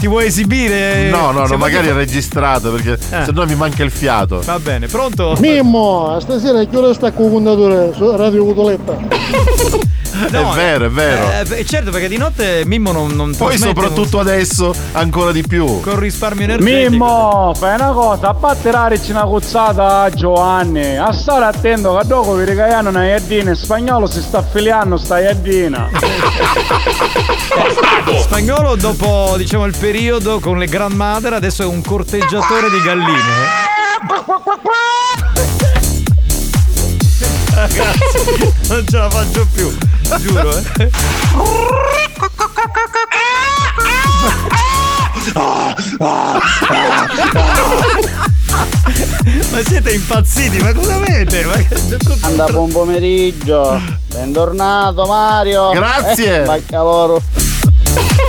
Ti vuoi esibire? No, no, no, magari è registrato perché Eh. se no mi manca il fiato. Va bene, pronto? Mimmo, stasera che ora sta con contatore su Radio Cotoletta? [laughs] è vero, è vero. Eh, certo, perché di notte Mimmo non, non Poi soprattutto adesso ancora di più. con risparmio energetico. Mimmo, fai una cosa, a parte darci una cozzata a Giovanni, a stare attento che dopo vi regalano una iardina, in spagnolo si sta affiliando sta iardina. [laughs] Spagnolo dopo diciamo il periodo con le grandmother adesso è un corteggiatore di galline. [laughs] Ragazzi, non ce la faccio più, giuro, eh. Ma siete impazziti, ma cosa avete? Ma che- Anda buon pomeriggio, bentornato Mario. Grazie. Eh.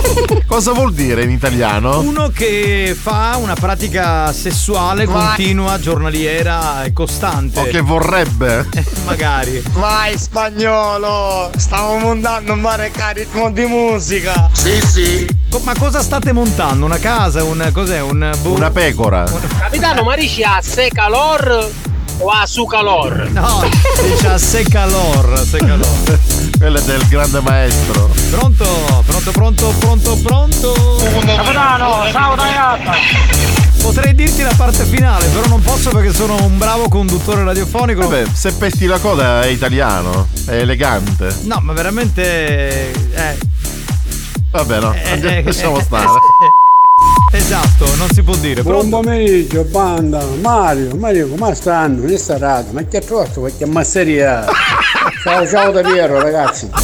[laughs] Cosa vuol dire in italiano? Uno che fa una pratica sessuale continua, giornaliera e costante. O che vorrebbe? [laughs] Magari. Vai spagnolo, stavo montando un mare ritmo di musica. Sì, sì. Ma cosa state montando? Una casa? Un cos'è? Un boh- Una pecora. Capitano, ma dici a se calor o a su calor? No, dice a se calor, se calor. [laughs] Quello è del grande maestro. Pronto? Pronto, pronto, pronto, pronto? Capitano, ciao ragazzi. Potrei dirti la parte finale, però non posso perché sono un bravo conduttore radiofonico. Vabbè, se pesti la coda è italiano, è elegante. No, ma veramente. Eh, Vabbè, no, Eh, andiamo- [laughs] eh, lasciamo eh, stare. Esatto, non si può dire. Buon Pronto? pomeriggio, banda. Mario, Mario, come stanno? Che sta radio? Ma che trovato qualche masseria? [laughs] Ciao, ciao da Piero, ragazzi. [laughs]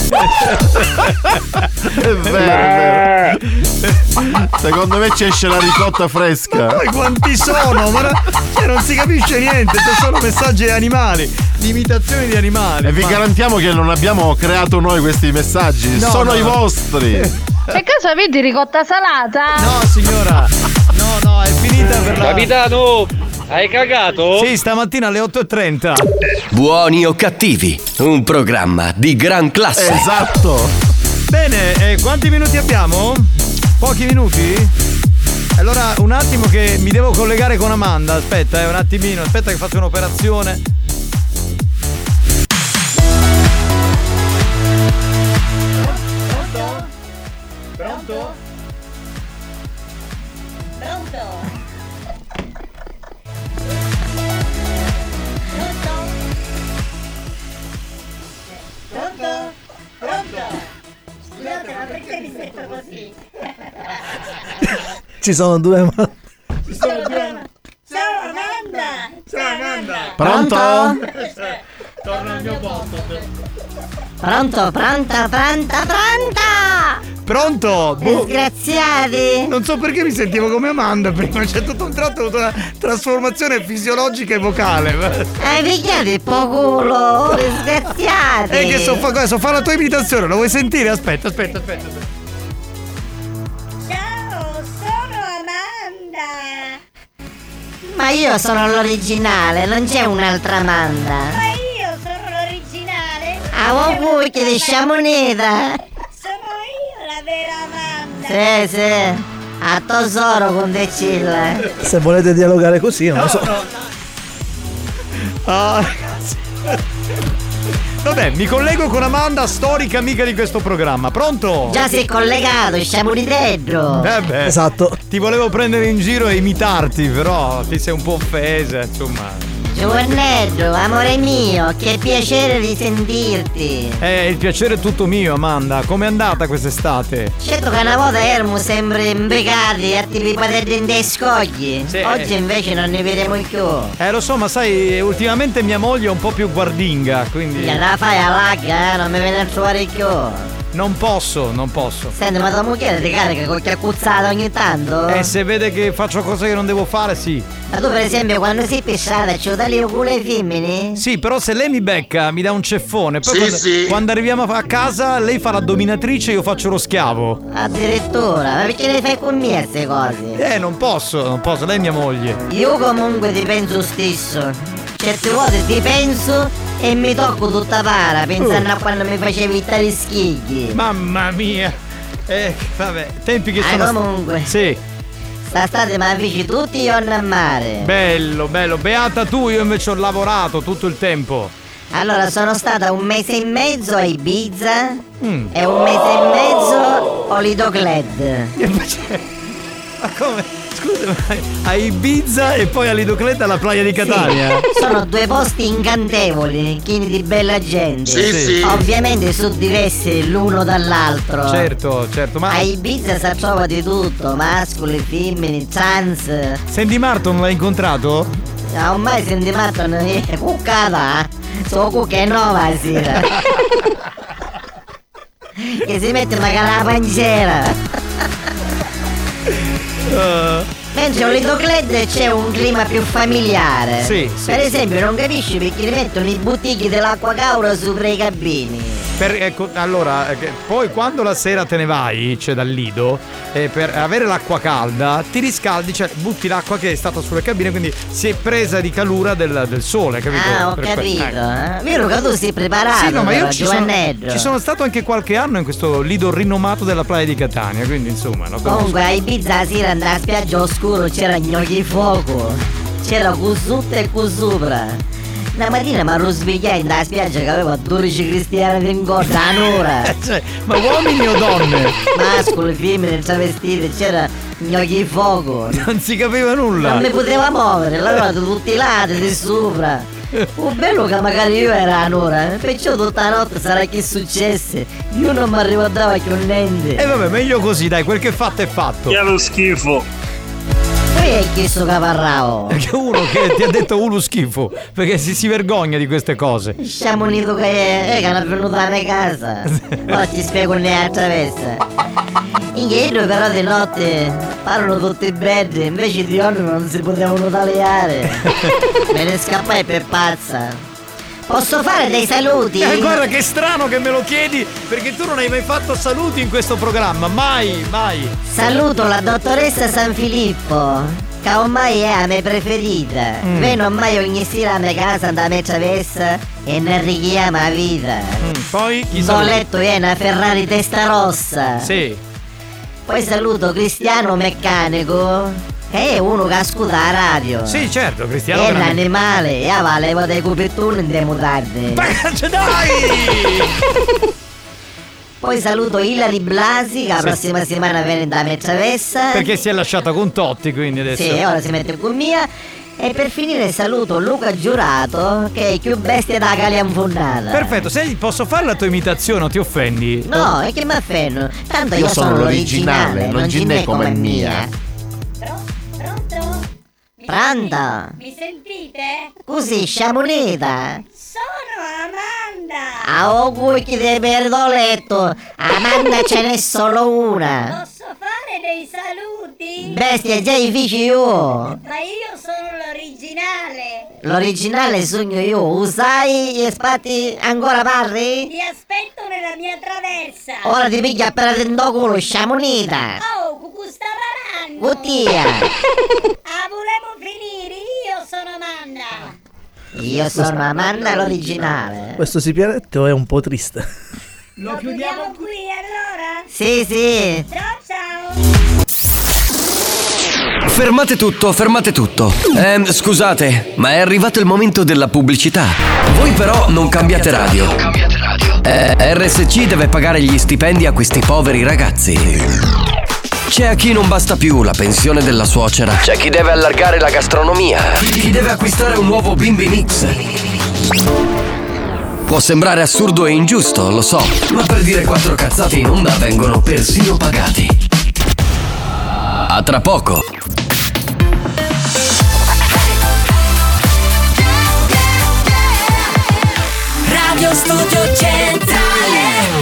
È vero, è vero. Secondo me ci esce la ricotta fresca. Poi quanti sono? Ma cioè, non si capisce niente, sono solo messaggi di animali, di imitazioni di animali. E vi Ma- garantiamo che non abbiamo creato noi questi messaggi, No, sono no. i vostri. [laughs] Per caso avete ricotta salata? No, signora. No, no, è finita per la. Capitano, hai cagato? Sì, stamattina alle 8.30. Buoni o cattivi, un programma di gran classe. Esatto. Bene, eh, quanti minuti abbiamo? Pochi minuti? Allora, un attimo che mi devo collegare con Amanda. Aspetta, eh, un attimino, aspetta che faccio un'operazione. Mi così? [laughs] Ci sono due ma... Ciao Amanda! Ciao Amanda! Pronto? [laughs] Torna al mio posto. Pronto, pronta, pronta, pronta! Pronto? Boh, Disgraziati! non so perché mi sentivo come Amanda prima, c'è tutto un tratto ho avuto una trasformazione fisiologica e vocale. Hai pigliato il po' culo, oh, disgraziati! E che so fa, so fa la tua imitazione, lo vuoi sentire? Aspetta, aspetta, aspetta. aspetta. Ma io sono l'originale, non c'è un'altra Amanda! Ma io sono l'originale! Ah, vuoi che lasciamo nera? Sono io la vera Amanda! Sì, sì! A tesoro con Decilla! Se volete dialogare così, non lo so. Ah, ragazzi. Vabbè, mi collego con Amanda, storica amica di questo programma. Pronto? Già si è collegato, siamo lì dentro! Eh beh, Esatto. ti volevo prendere in giro e imitarti, però ti sei un po' offesa, insomma. Giovannello, amore mio, che piacere di sentirti! Eh, il piacere è tutto mio, Amanda. Com'è andata quest'estate? Certo che una volta erano sempre imbecati a tipi padre dei scogli. Sì. Oggi invece non ne vedremo più. Eh, lo so, ma sai, ultimamente mia moglie è un po' più guardinga, quindi. Gliela fai a lagga, eh? Non mi viene a trovare più. Non posso, non posso. Senti, ma tua moglie ti carica con chiaccuzzata ogni tanto? E se vede che faccio cose che non devo fare, sì. Ma tu per esempio quando sei pisciata ci dai le culo ai femmini? Sì, però se lei mi becca, mi dà un ceffone. Poi Sì, quando, sì. quando arriviamo a casa, lei fa la dominatrice e io faccio lo schiavo. Addirittura, ma perché le fai con me queste cose? Eh, non posso, non posso, lei è mia moglie. Io comunque ti penso stesso. Certe volte ti penso e mi tocco tutta para pensando a quando mi facevi tali schigli. Mamma mia. Eh, vabbè, tempi che Ah, sono. comunque. Sì. Sta state ma feci tutti i giorni a mare. Bello, bello. Beata tu, io invece ho lavorato tutto il tempo. Allora sono stata un mese e mezzo a Ibiza Mm. e un mese e mezzo a Lido Glad. [laughs] Ma come? Scusa, ma a Ibiza e poi a Lidocletta alla playa di Catania? Sono due posti incantevoli, pieni di bella gente. Sì, sì. Ovviamente suddivesi l'uno dall'altro. Certo, certo, ma. A Ibiza si trova di tutto, mascoli, femmini, trans. Sandy Martin l'hai incontrato? Ah, Ormai senti Martin è cuccata, so cucca è nuova sera. [laughs] che si mette magari la panciera. Mentre a Lido Glad c'è un clima più familiare. Sì, sì, Per esempio, non capisci perché li mettono i bottigli dell'acqua caura sopra i cabini. Per- ecco, allora, eh, poi quando la sera te ne vai, cioè dal lido, eh, per avere l'acqua calda, ti riscaldi, cioè butti l'acqua che è stata sulle cabine, quindi si è presa di calura del, del sole, capito? Ah, ho Per capito. ecco. eh. Vero che tu sei preparato, Sì, no, ma io ci sono, ci sono stato anche qualche anno in questo lido rinomato della playa di Catania, quindi insomma, conosco. Comunque a Ibiza la sera andare a spiaggia oscuro c'era gnocchi fuoco, c'era qui sotto e qui Una mattina mi ero svegliato nella spiaggia che aveva 12 cristiani in corda un'ora. Cioè, ma uomini o donne? Mascoli, femmine, travestite, c'era gnocchi di fuoco. Non si capiva nulla. Non mi poteva muovere, l'avevano tutti i lati di sopra. [laughs] Un bello che magari io era un'ora, perciò tutta la notte sarà che successe. Io non mi ricordavo più niente. E vabbè, meglio così, dai, quel che fatto è fatto. Che è lo schifo. Poi è chiesto che parravo. Perché uno che ti ha detto uno schifo, perché si, si vergogna di queste cose. Siamo unito che è, che hanno venuto mia casa. [laughs] Ora ti spiego ne attraversa. In ghetto però di notte parlano tutti belli, invece di giorno non si potevano tagliare. [laughs] Me ne scappai per pazza. Posso fare dei saluti? Eh, guarda che strano che me lo chiedi, perché tu non hai mai fatto saluti in questo programma, mai, mai. Saluto la dottoressa San Filippo, che ormai è la mia preferita. Mm. Viene ormai ogni sera a mia casa da me travessa e ne richiama la vita. poi chi Do saluti? letto è una Ferrari testa rossa. Sì. Poi saluto Cristiano Meccanico, è uno che ascolta la radio. Sì, certo, Cristiano È un veramente. animale, e va levo dei copertoni in dei mutardi. [laughs] dai! Poi saluto Ilari Blasi, che la Sì. prossima settimana viene da me travessa. Perché si è lasciata con Totti, quindi adesso. Sì, ora si mette con mia. E per finire saluto Luca Giurato, che è più bestia da calianfondata. Perfetto, se posso fare la tua imitazione o ti offendi? No, è che mi affenno. Tanto io, Io sono l'originale, non ce ginè n'è come mia. Pronto? Mi sentite? Così, sciamoneta. Sono Amanda! A occhi di perdoletto. Amanda ce n'è solo una. Fare dei saluti? Bestia, già i feci io. Ma io sono l'originale! L'originale sogno io. Usai e spatti ancora parli? Ti aspetto nella mia traversa! Ora ti piglia per dentro culo, sciamoneta. Oh, cucù sta parlando! Buttia. Ah, volevo finire! Io sono Amanda! Io sono Amanda l'originale. Questo sipiaretto è un po' triste. Lo chiudiamo qui allora? Sì, sì. Ciao ciao! Fermate tutto, fermate tutto. Ehm, scusate, ma è arrivato il momento della pubblicità. Voi però non cambiate radio. Eh, RSC deve pagare gli stipendi a questi poveri ragazzi. C'è a chi non basta più la pensione della suocera. C'è chi deve allargare la gastronomia. Chi deve acquistare un nuovo bimbi mix. Può sembrare assurdo e ingiusto, lo so, ma per dire quattro cazzate in onda vengono persino pagati. A tra poco. Radio Studio Centrale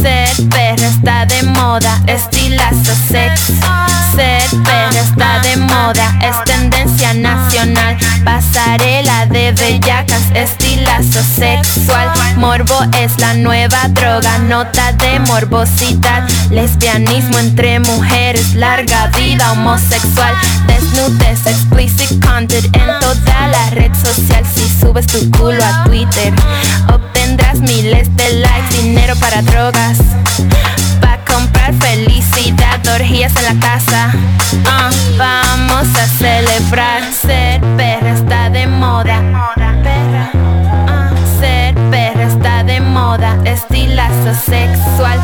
Ser perra está de moda. Estilazo sexual. Ser perra está de moda. Es tendencia nacional. Pasarela de bellacas. Estilazo sexual. Morbo es la nueva droga. Nota de morbosidad. Lesbianismo entre mujeres. Larga vida homosexual. Desnudez, explicit content en toda la red social. Si subes tu culo a Twitter, obtendrás miles de likes, dinero para drogas. Pa' comprar felicidad, orgías en la casa. Ah, vamos a celebrar. Ser perra está de moda. Perra. Ah, ser perra está de moda. Estilazo sexual.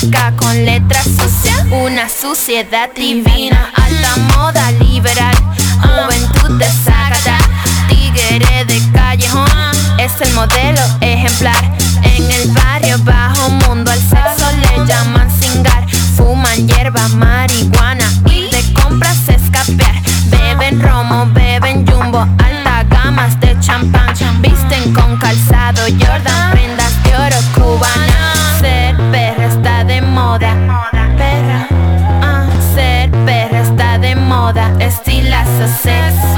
Con letras sucias. Una suciedad divina. Alta moda liberal. Juventud desacatada. Tigre de callejón. Es el modelo ejemplar. En el barrio bajo mundo al sexo le llaman cingar. Fuman hierba, marihuana y de compras escapear. Beben romo, beben jumbo, alta gamas de champán. Visten con calzado Jordan, Estilazo sexual.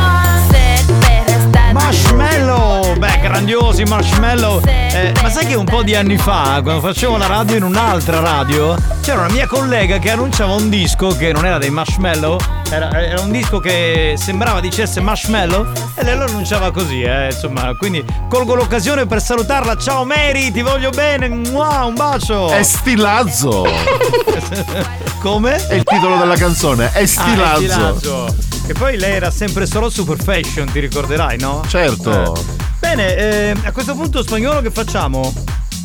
Grandiosi marshmallow. Eh, ma sai che un po' di anni fa, quando facevo la radio in un'altra radio, c'era una mia collega che annunciava un disco che non era dei marshmallow, era, era un disco che sembrava dicesse marshmallow e lei lo annunciava così, eh, insomma. Quindi colgo l'occasione per salutarla. Ciao Mary, ti voglio bene. Mua, un bacio. È Stilazzo. [laughs] Come? È il titolo della canzone. È Ah, è Stilazzo. Stilazzo. Che poi lei era sempre solo super fashion, ti ricorderai, no? Certo. Eh. Bene, eh, a questo punto spagnolo che facciamo?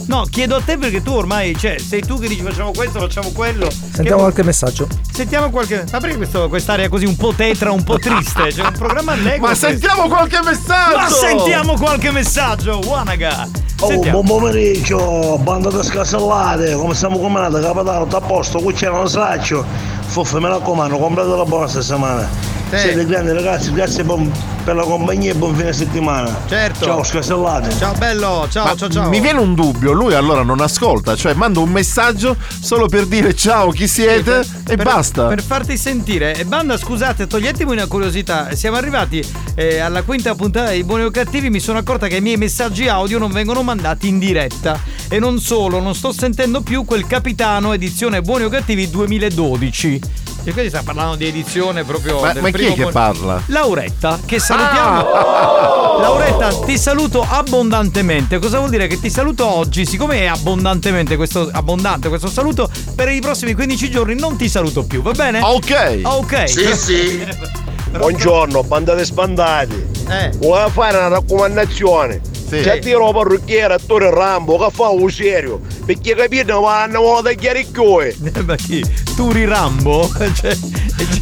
No, chiedo a te perché tu ormai, cioè, sei tu che dici facciamo questo, facciamo quello. Sentiamo Che- qualche messaggio. Sentiamo qualche. Ma perché questo- quest'area così un po' tetra, un po' triste? C'è un programma allegro. Ma questo. sentiamo qualche messaggio! Ma sentiamo qualche messaggio, Wanaga! Oh, buon pomeriggio, banda di scasellate, come stiamo combinando, capitano, a posto, qui c'è un saccio. Fuffe, mi raccomando, comprate la buona settimana. Sì. Siete grandi ragazzi, grazie buon- per la compagnia e buon fine settimana. Certo. Ciao, scasellate. Ciao bello, ciao, Ma ciao, ciao. Mi viene un dubbio, lui allora non ascolta, cioè manda un messaggio solo per dire ciao, chi siete e Per- basta. Per farti sentire. E banda, scusate, toglietemi una curiosità. Siamo arrivati eh, alla quinta puntata di Buoni o Cattivi. Mi sono accorta che i miei messaggi audio non vengono mandati in diretta. E non solo, non sto sentendo più quel capitano edizione Buoni o Cattivi 2012. E quindi sta parlando di edizione proprio. Ma, del ma chi è che Buoni- parla? Lauretta, che salutiamo. Ah! Lauretta, ti saluto abbondantemente. Cosa vuol dire? Che ti saluto oggi, siccome è abbondantemente questo abbondante questo saluto, per i prossimi 15 giorni non ti saluto più, va bene? Ok. Ok. Sì, sì. [laughs] Buongiorno, bandate spandati. Eh. Vuoi fare una raccomandazione? Sì. C'è di roba parrucchiere, attore Rambo, che fa un serio. Perché capito, ma hanno voglia di chiaricchioe. Ma chi? Turi Rambo? Cioè,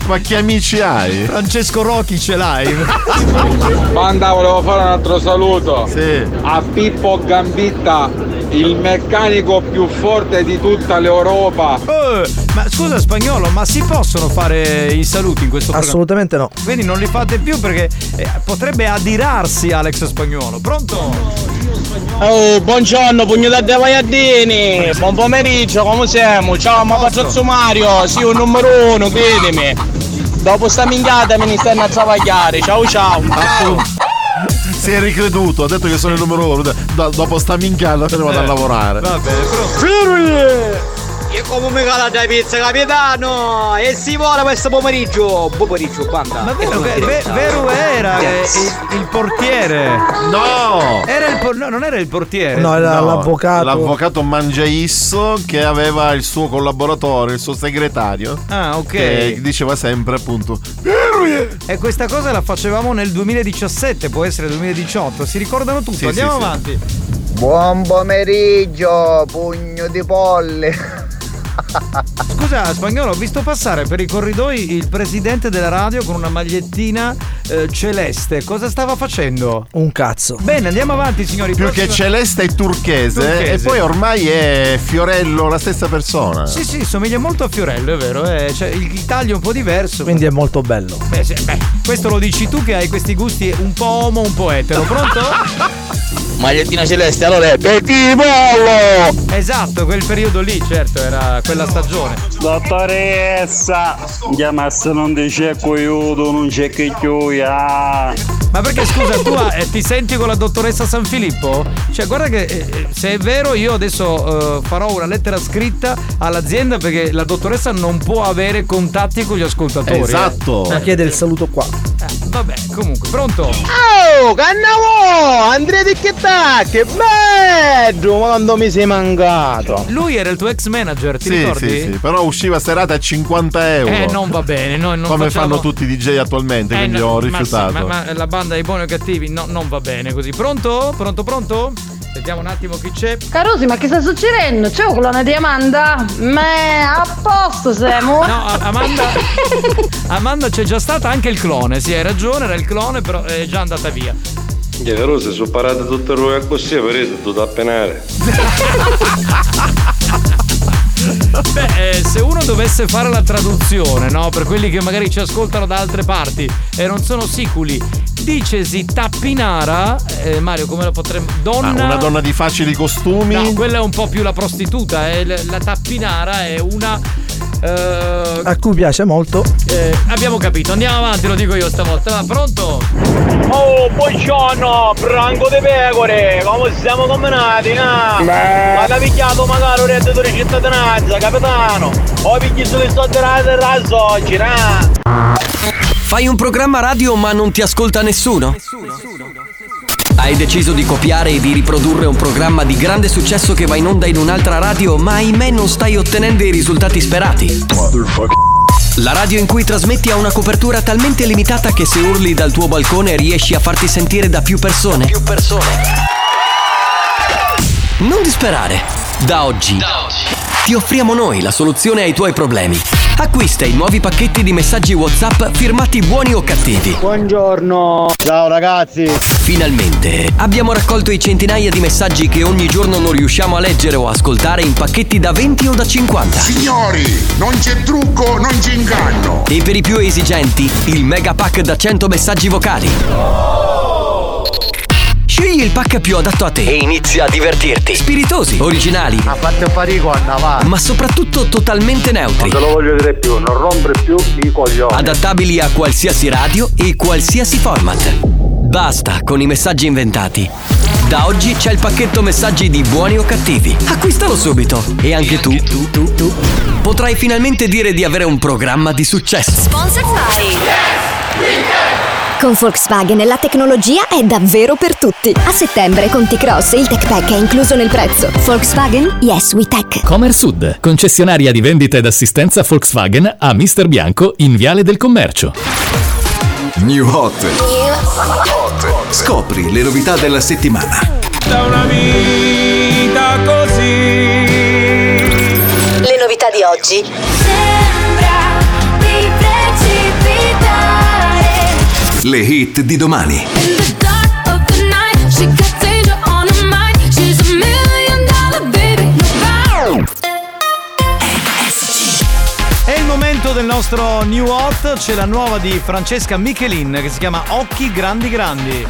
Ma che amici hai? Francesco Rocchi ce l'hai? [laughs] Banda, volevo fare un altro saluto. Sì. A Pippo Gambitta, il meccanico più forte di tutta l'Europa. Eh, ma scusa spagnolo, ma si possono fare i saluti in questo programma? Assolutamente no. Quindi non li fate più perché eh, potrebbe adirarsi Alex Spagnolo. Pronto? Oh, buongiorno, pugnata de Vaiardini, buon pomeriggio, come siamo? Ciao, ma Patrizio Mario, sì, un numero uno, credimi. Dopo sta minchiata me ne stanno a travagliare, ciao ciao. Si è ricreduto, ha detto che sono il numero uno. Do- dopo sta minchiata se ne vado a Eh, lavorare. Va bene, pronto? E come mi cala da pizza capitano? E si vuole questo pomeriggio? Buon pomeriggio, banda. Ma vero, che- ve- vero era che il, il portiere. No! Era il por- no, non era il portiere. No, L'avvocato Mangiaisso che aveva il suo collaboratore, il suo segretario. Ah, ok. Che diceva sempre appunto. E questa cosa la facevamo nel 2017, può essere 2018, si ricordano tutto. Sì, Andiamo sì, sì. avanti. Buon pomeriggio, pugno di polle. Scusa, spagnolo, ho visto passare per i corridoi il presidente della radio con una magliettina eh, celeste. Cosa stava facendo? Un cazzo. Bene, andiamo avanti, signori. Più che Prossima- celeste è turchese, Turchese. e poi ormai è Fiorello la stessa persona. Sì, sì, somiglia molto a Fiorello, è vero. eh, cioè, il, il taglio è un po' diverso. Quindi è molto bello. Beh, sì, beh, questo lo dici tu che hai questi gusti un po' homo, un po' etero. Pronto? Magliettina celeste, allora è Petit Pollo! esatto, quel periodo lì, certo, era quella stagione. Dottoressa, chiamasse non dice aiuto, non c'è che chiuia. Ma perché scusa, tu eh, ti senti con la dottoressa San Filippo? Cioè, guarda che eh, eh, se è vero, io adesso eh, farò una lettera scritta all'azienda perché la dottoressa non può avere contatti con gli ascoltatori. Esatto. Eh. Chiede il saluto qua. Eh, vabbè, comunque, pronto? Oh, cannavo! Andrea di che che bello! Ma quando mi sei mancato? Lui era il tuo ex manager, ti Sì, ricordi? sì, sì, però usciva serata a 50 euro. Eh, non va bene, noi non Come facciamo- fanno tutti i DJ attualmente, Eh, quindi no, ho ma sì, rifiutato. Ma, ma la banda dei buoni o cattivi no, non va bene così. Pronto? Pronto, pronto? Vediamo un attimo chi c'è. Carosi, ma che sta succedendo? C'è un clone di Amanda? Ma a posto siamo? [laughs] No, Amanda. Amanda c'è già stata anche il clone, sì, hai ragione, era il clone, però è già andata via. Che rose sono parate tutte le robe così, vedete, tutto a penare. [laughs] Beh, eh, se uno dovesse fare la traduzione, no? Per quelli che magari ci ascoltano da altre parti e non sono siculi, dicesi tappinara, eh, Mario, come la potremmo. Donna. Ah, una donna di facili costumi. No, quella è un po' più la prostituta, eh, la la tappinara è una. Eh, A cui piace molto. eh, abbiamo capito, andiamo avanti, lo dico io stavolta. Va pronto? Oh, buongiorno, branco di pecore, come siamo combinati, ah? Ma che picchiato magari un reddito di cittadinanza, capitano? Ho picchiato i soldi della terra oggi, ah? Fai un programma radio ma non ti ascolta nessuno? Hai deciso di copiare e di riprodurre un programma di grande successo che va in onda in un'altra radio, ma ahimè non stai ottenendo i risultati sperati. La radio in cui trasmetti ha una copertura talmente limitata che se urli dal tuo balcone riesci a farti sentire da più persone. Più persone. Non disperare. Da oggi ti offriamo noi la soluzione ai tuoi problemi. Acquista i nuovi pacchetti di messaggi WhatsApp firmati buoni o cattivi. Buongiorno. Ciao ragazzi. Finalmente abbiamo raccolto i centinaia di messaggi che ogni giorno non riusciamo a leggere o ascoltare in pacchetti da 20 o da 50. Signori, non c'è trucco, non c'è inganno. E per i più esigenti, il mega pack da 100 messaggi vocali. Scegli il pack più adatto a te e inizia a divertirti. Spiritosi, originali, Ha fatto fare con avanti. ma soprattutto totalmente neutri. Non te lo voglio dire più, non rompere più i coglioni. Adattabili a qualsiasi radio e qualsiasi format. Basta con i messaggi inventati. Da oggi c'è il pacchetto messaggi di buoni o cattivi. Acquistalo subito. E anche tu, tu, tu, tu, potrai finalmente dire di avere un programma di successo. Sponsored by Con Volkswagen la tecnologia è davvero per tutti. A settembre con T-Cross il Tech Pack è incluso nel prezzo. Volkswagen Yes We Tech. Comer Sud, concessionaria di vendita ed assistenza Volkswagen a Mister Bianco in Viale del Commercio. New Hot. Scopri le novità della settimana. Da una vita così. Le novità di oggi. A million dollar baby. È il momento del nostro New Hot, c'è la nuova di Francesca Michelin che si chiama Occhi Grandi Grandi.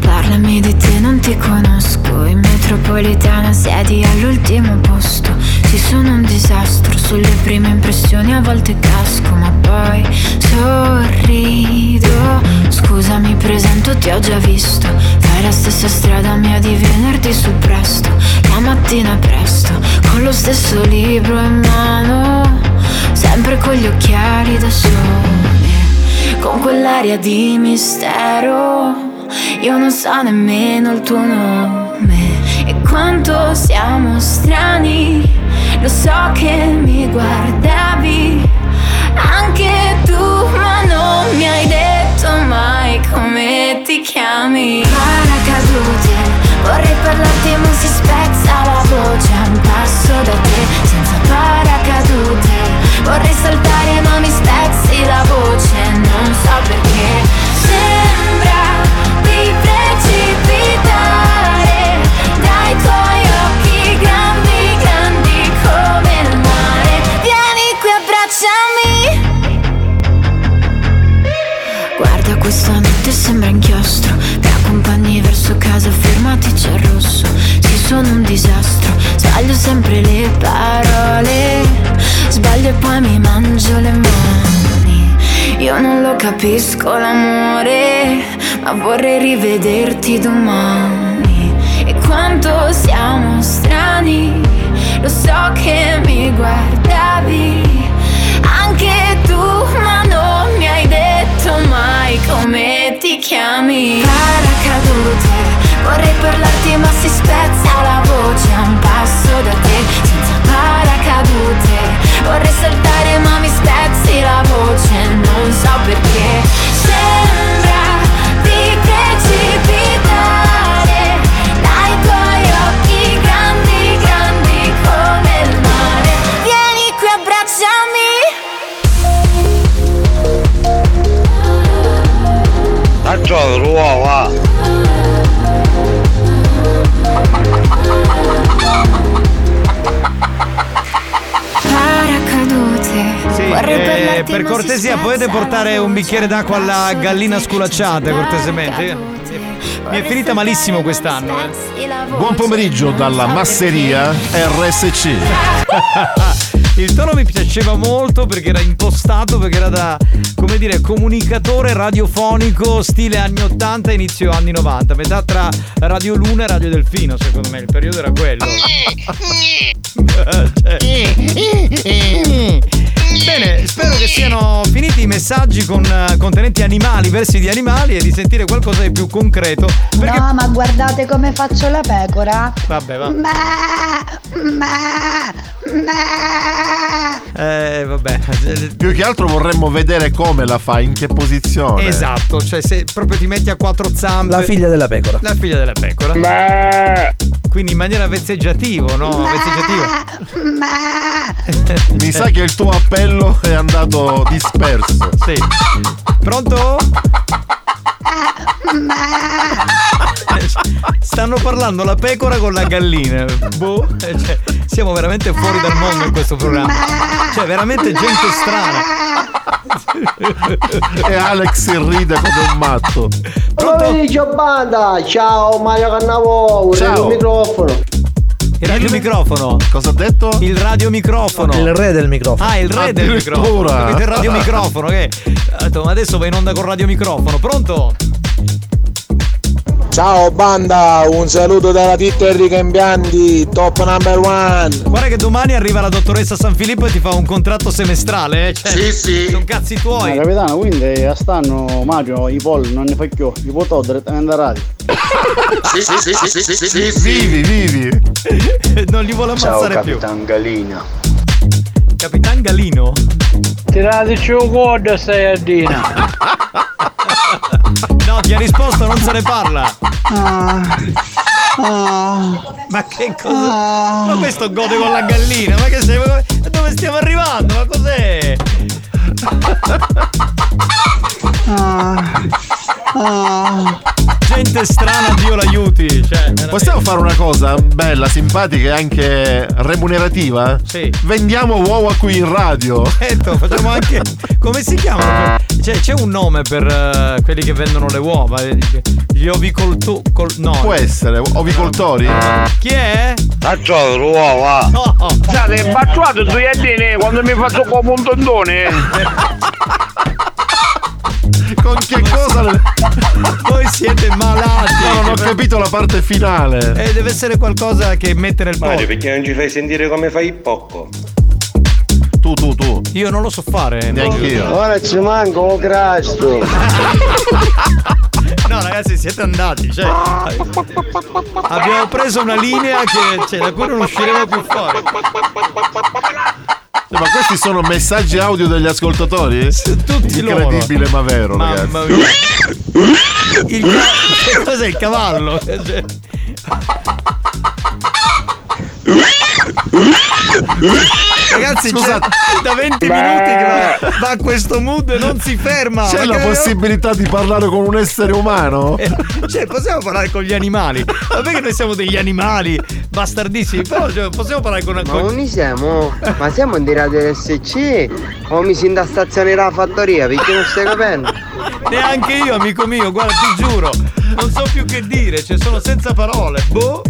Parlami di te, non ti conosco. Metropolitana siedi all'ultimo posto. Ci sono un disastro sulle prime impressioni a volte casco ma poi sorrido. Scusa mi presento ti ho già visto. Fai la stessa strada mia di venerdì su presto. La mattina presto Con lo stesso libro in mano. Sempre con gli occhiali da sole Con quell'aria di mistero. Io non so nemmeno il tuo nome e quanto siamo strani. Lo so che mi guardavi anche tu, ma non mi hai detto mai come ti chiami. Paracadute, vorrei parlarti ma si spezza la voce a un passo da te, senza paracadute. Vorrei saltare ma mi spezzi la voce, non so perché. Casa, fermati c'è il rosso. Sì, sono un disastro. Sbaglio sempre le parole. Sbaglio e poi mi mangio le mani. Io non lo capisco l'amore Ma vorrei rivederti domani. E quanto siamo strani Lo so che mi guardavi. Anche cortesia si potete portare un bicchiere d'acqua alla gallina sculacciata, cortesemente. Mi è finita malissimo quest'anno. eh. Buon pomeriggio dalla masseria RSC. [laughs] Il tono mi piaceva molto perché era impostato, perché era da, come dire, comunicatore radiofonico stile anni 80 inizio anni 90, metà tra Radio Luna e Radio Delfino, secondo me, il periodo era quello. [laughs] Cioè. Bene, spero che siano finiti i messaggi con eh, contenenti animali, versi di animali e di sentire qualcosa di più concreto. Perché... No, ma guardate come faccio la pecora. Vabbè, va. Ma, ma, ma. Eh, vabbè. [laughs] Più che altro vorremmo vedere come la fa, in che posizione. Esatto, cioè se proprio ti metti a quattro zampe. La figlia della pecora. La figlia della pecora. Quindi in maniera vezzeggiativo, no? Vezzeggiativo. [laughs] Mi sa che il tuo appello è andato disperso. Sì. Pronto? Stanno parlando la pecora con la gallina. Boh, eh, cioè, siamo veramente fuori dal mondo in questo programma. Cioè, veramente gente strana. e Alex ride come un matto. Pomeriggio banda, ciao Mario Cannavò, Ciao. il microfono. Il radiomicrofono. Cosa ha detto? Il radiomicrofono. Il re del microfono. Ah, il re del microfono. Il radiomicrofono. Che... Detto, ma adesso vai in onda con radiomicrofono. Pronto? Ciao banda, un saluto dalla Titta Enrica Impianti, top number one. Guarda che domani arriva la dottoressa San Filippo e ti fa un contratto semestrale, eh? Cioè, Sì, sì. Sono cazzi tuoi. Ma capitano, quindi a stanno Mario, i polli non ne fa più, li portò direttamente a radio. Sì, sì, sì, sì, sì, sì, sì. Vivi, vivi. [laughs] non li vuole Ciao ammazzare più. Capitan Galina. Capitan Galino? Tirateci un codo stai a Dina. [laughs] No, ti ha risposto, non se ne parla. Ah. Ma che cosa? Ma questo gode con la gallina, ma che sei? Dove stiamo arrivando? Ma cos'è? Gente strana, Dio l'aiuti. Cioè. Possiamo fare una cosa bella, simpatica e anche remunerativa? Sì. Vendiamo uova qui in radio. Certo, facciamo anche. Come si chiamano? Cioè, c'è un nome per eh, quelli che vendono le uova. Gli ovicoltori. no. Può essere, ovicoltori? Chi è? Faccio l'uova. No. State imbacciato sui quando mi faccio come un tondone. [laughs] Con che cosa? le- Voi siete malati. No, non ho capito la parte finale. Eh, deve essere qualcosa che mette nel Mario, po'. perché non ci fai sentire come fai il pocco? Tu, tu, tu. Io non lo so fare. Neanche io. Ora ci manca un crasto. No, ragazzi, siete andati. Cioè, abbiamo preso una linea che, cioè, da cui non usciremo più fuori. Eh, Ma questi sono messaggi audio degli ascoltatori? Tutti loro. Incredibile ma vero, Mamma ragazzi. mia. Il ca- [laughs] cos'è il cavallo? [laughs] Ragazzi, Scusate. c'è da 20 minuti che va, a questo mood e non si ferma. C'è la possibilità di parlare con un essere umano? Cioè, possiamo parlare con gli animali. Vabbè che noi siamo degli animali bastardissimi, però cioè, possiamo parlare con una Ma non siamo? Ma siamo in radio SC? O mi si da stazione della fattoria? Perché non stai capendo? Neanche io, amico mio, guarda, ti giuro. Non so più che dire, cioè sono senza parole. Boh.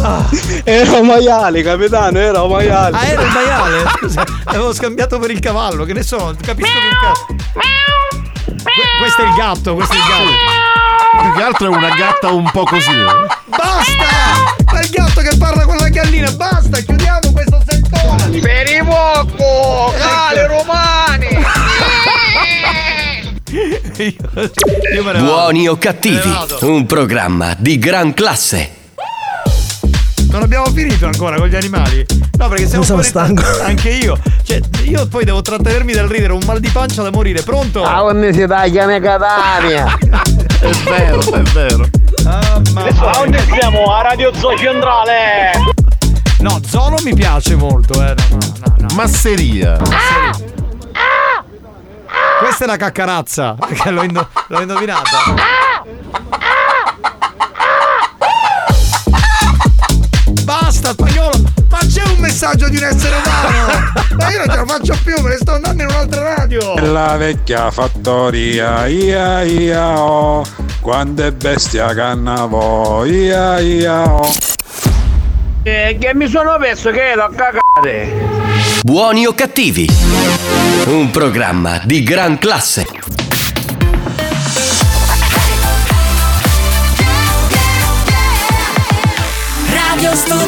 Ah, Era un maiale, capitano, era un maiale. Ah, era il maiale? Scusa, l'avevo scambiato per il cavallo, che ne so, capisco un cazzo. Que- questo è il gatto, questo è il gatto. Più che altro è una gatta un po' così. Basta! Ma il gatto che parla con la gallina, basta, chiudiamo questo settore! Per i poco, cale romani. [laughs] io, io me ne vado. Buoni o cattivi, un programma di gran classe. Non abbiamo finito ancora con gli animali? No, perché siamo sono stanco. Anche io. Cioè, io poi devo trattenermi dal ridere, un mal di pancia da morire. Pronto? Ah, quando si taglia me Catania! [laughs] È vero, è vero. Ah, ma... Dove siamo? A Radio Zoo Centrale! No, Zolo mi piace molto, eh. No, no, no. Masseria. Questa è la caccarazza. [laughs] Perché l'ho, indo- l'ho indovinata. Basta, spagnolo! Ma c'è un messaggio di un essere umano! [laughs] Ma io non ce la faccio più, me ne sto andando in un'altra radio! La vecchia fattoria, ia ia oh, quando è bestia cannavo, ia ia oh. Eh, che mi sono perso che ero a cagare. Buoni o cattivi, un programma di gran classe. Radio Studio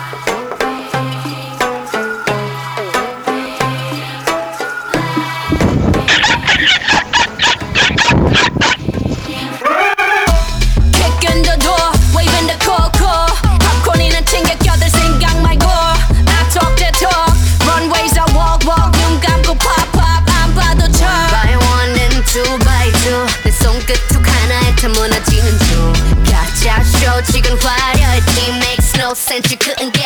Since you couldn't get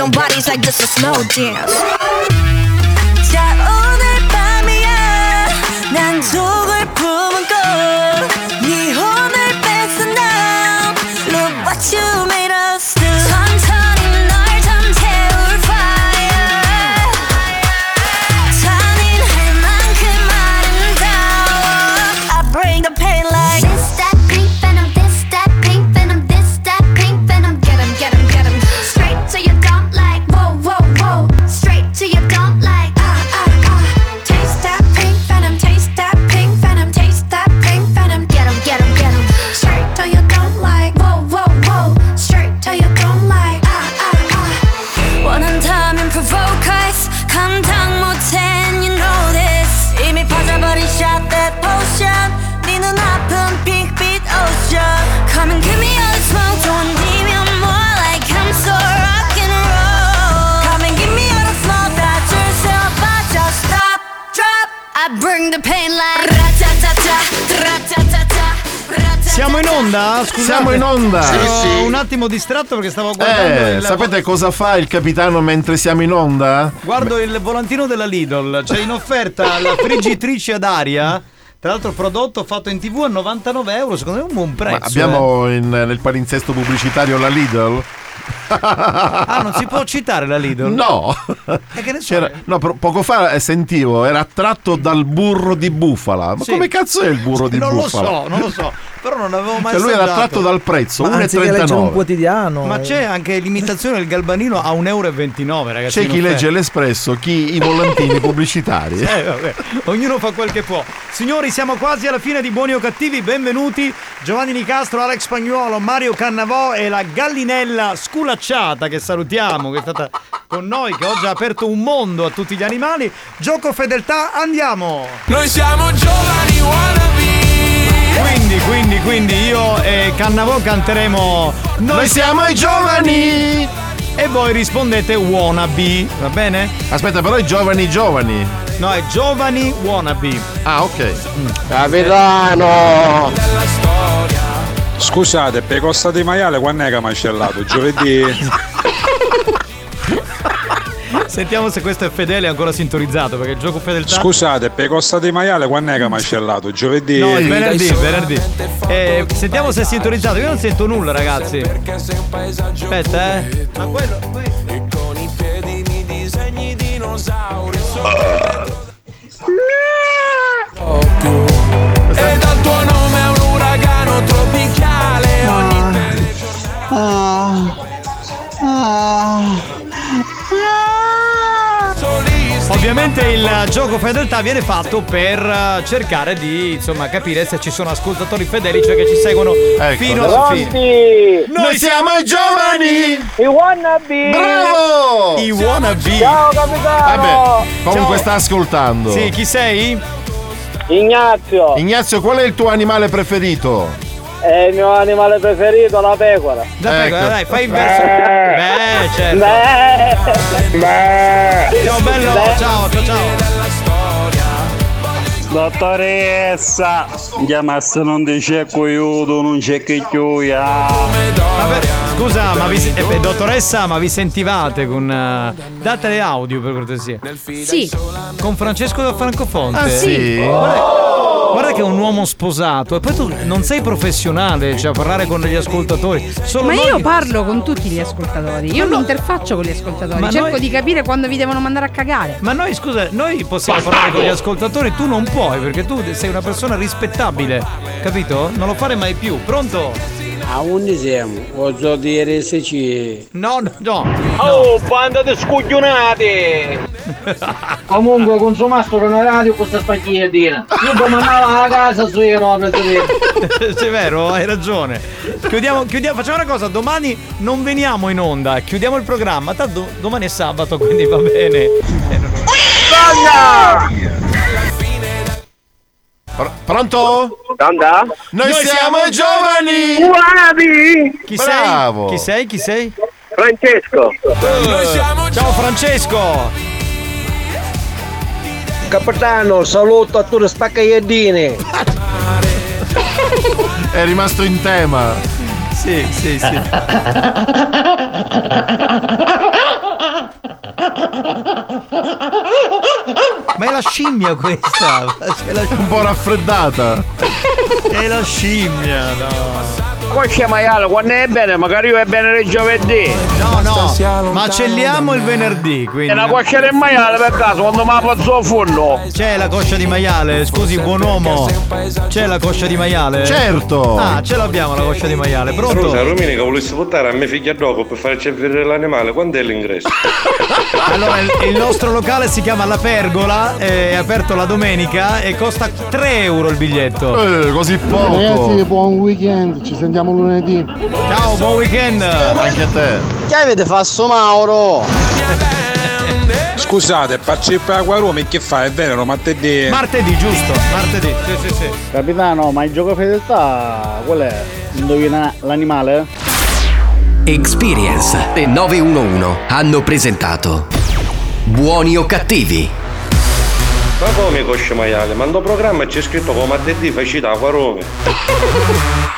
on bodies like just a slow dance. Ero Sì, sì. un attimo distratto perché stavo guardando Eh, il sapete cosa fa il capitano mentre siamo in onda? Guardo il volantino della Lidl, c'è in offerta [laughs] la friggitrice ad aria. Tra l'altro prodotto fatto in tv a 99 euro, secondo me è un buon prezzo. Ma abbiamo eh. in- nel palinsesto pubblicitario la Lidl? Ah, non si può citare la Lidl? No. Che ne so? C'era- no, pro- poco fa eh, sentivo, era attratto dal burro di bufala. Ma Sì. come cazzo è il burro di non bufala? lo so, non lo so. Però non avevo mai Cioè lui era attratto dal prezzo, Ma anziché leggere un 1,39. quotidiano. Ma c'è anche l'imitazione del galbanino a 1,29 euro, ragazzi. C'è chi legge l'Espresso, chi i volantini [laughs] pubblicitari. Eh, vabbè, ognuno fa quel che può. Signori, siamo quasi alla fine di Buoni o Cattivi. Benvenuti Giovanni Nicastro, Alex Spagnuolo, Mario Cannavò e la gallinella sculacciata che salutiamo, che è stata con noi, che oggi ha aperto un mondo a tutti gli animali. Gioco fedeltà, andiamo! Noi siamo giovani wannabe Quindi, quindi, quindi io e Cannavò canteremo Noi siamo i giovani! E voi rispondete wannabe, va bene? Aspetta, però i giovani giovani. No, è giovani wannabe. Ah, ok. Capitano! Scusate, per Costa di Maiale quando è che ha scellato? Giovedì? Sentiamo se questo è fedele e ancora sintonizzato, perché il gioco fedeltà. Scusate, per Costa di Maiale quando è che ha scellato? Giovedì? No, il venerdì, il venerdì. Eh, sentiamo se è sintonizzato. Io non sento nulla, ragazzi. Aspetta, eh. Ma quello. Con i piedi mi disegni dinosauri Ovviamente il gioco fedeltà viene fatto per eh, cercare di insomma capire se ci sono ascoltatori fedeli, cioè che ci seguono Ecco. fino alla fine. Noi siamo i giovani! I wannabe! Bravo! I wannabe. Ciao capitano! Vabbè, comunque Ciao. sta ascoltando. Sì, chi sei? Ignazio! Ignazio, qual è il tuo animale preferito? È il mio animale preferito, la pecora. Ecco. pecora, dai, fai il verso. Beh, certo. Ciao bello, ciao, ciao, ciao. Dottoressa, chiamasse non dice coiuto, non c'è che chiuia. Scusa, ma vi, eh, dottoressa, ma vi sentivate con. eh, datele audio per cortesia. Sì. Con Francesco da Francofonte. Ah, sì? Guarda, guarda che è un uomo sposato. E poi tu non sei professionale, cioè a parlare con gli ascoltatori. Solo Ma noi- io parlo con tutti gli ascoltatori, io mi interfaccio con gli ascoltatori, Ma cerco noi- di capire quando vi devono mandare a cagare. Ma noi, scusa, noi possiamo parlare con gli ascoltatori, tu non puoi, perché tu sei una persona rispettabile, capito? Non lo fare mai più. Pronto? A unde siamo? Posso dire se ci. No, no, no. Oh, banda di scoglionati! [laughs] Comunque consumato con una radio questa spaghettina. Io domandavo a casa su io no. È vero, hai ragione. Chiudiamo, chiudiamo, facciamo una cosa, domani non veniamo in onda, chiudiamo il programma, tanto domani è sabato, quindi va bene. Non- Pr- pronto? Anda? Noi, siamo i giovani! Wannabe! Chi Bravo. sei? Chi sei? Chi sei? Francesco! Eh, Ciao Francesco! Capitano, saluto a tutti spaccaiedini! [laughs] È rimasto in tema. Sì, sì, sì. [laughs] Ma è la scimmia questa! È la scimmia. Un po' raffreddata! è la scimmia, no! Coscia maiale, quando è bene, magari io è bene il giovedì. No, no, macelliamo il venerdì, quindi. È una coscia del maiale per caso, quando mi apro il fondo. C'è la coscia di maiale, scusi buon uomo. C'è la coscia di maiale? Certo. Ah, ce l'abbiamo la coscia di maiale, pronto? Scusa, Romini che volessi portare a mia figlia dopo per fare cervere l'animale, quando è l'ingresso? [laughs] Allora, il, nostro locale si chiama La Pergola, è aperto la domenica e costa 3 euro il biglietto. Eh, così Ragazzi, buon weekend, ci sentiamo lunedì. Ciao, buon weekend! Anche a te. Che avete fatto Mauro? Scusate, partecipa a Guarumi che fa? È vero, martedì. Martedì, giusto, martedì, sì, sì, sì. Capitano, ma il gioco fedeltà qual è? Indovina l'animale? Experience e 911 hanno presentato Buoni o cattivi? Ma come coscia maiale? Mando programma e c'è scritto come martedì facita a Rome.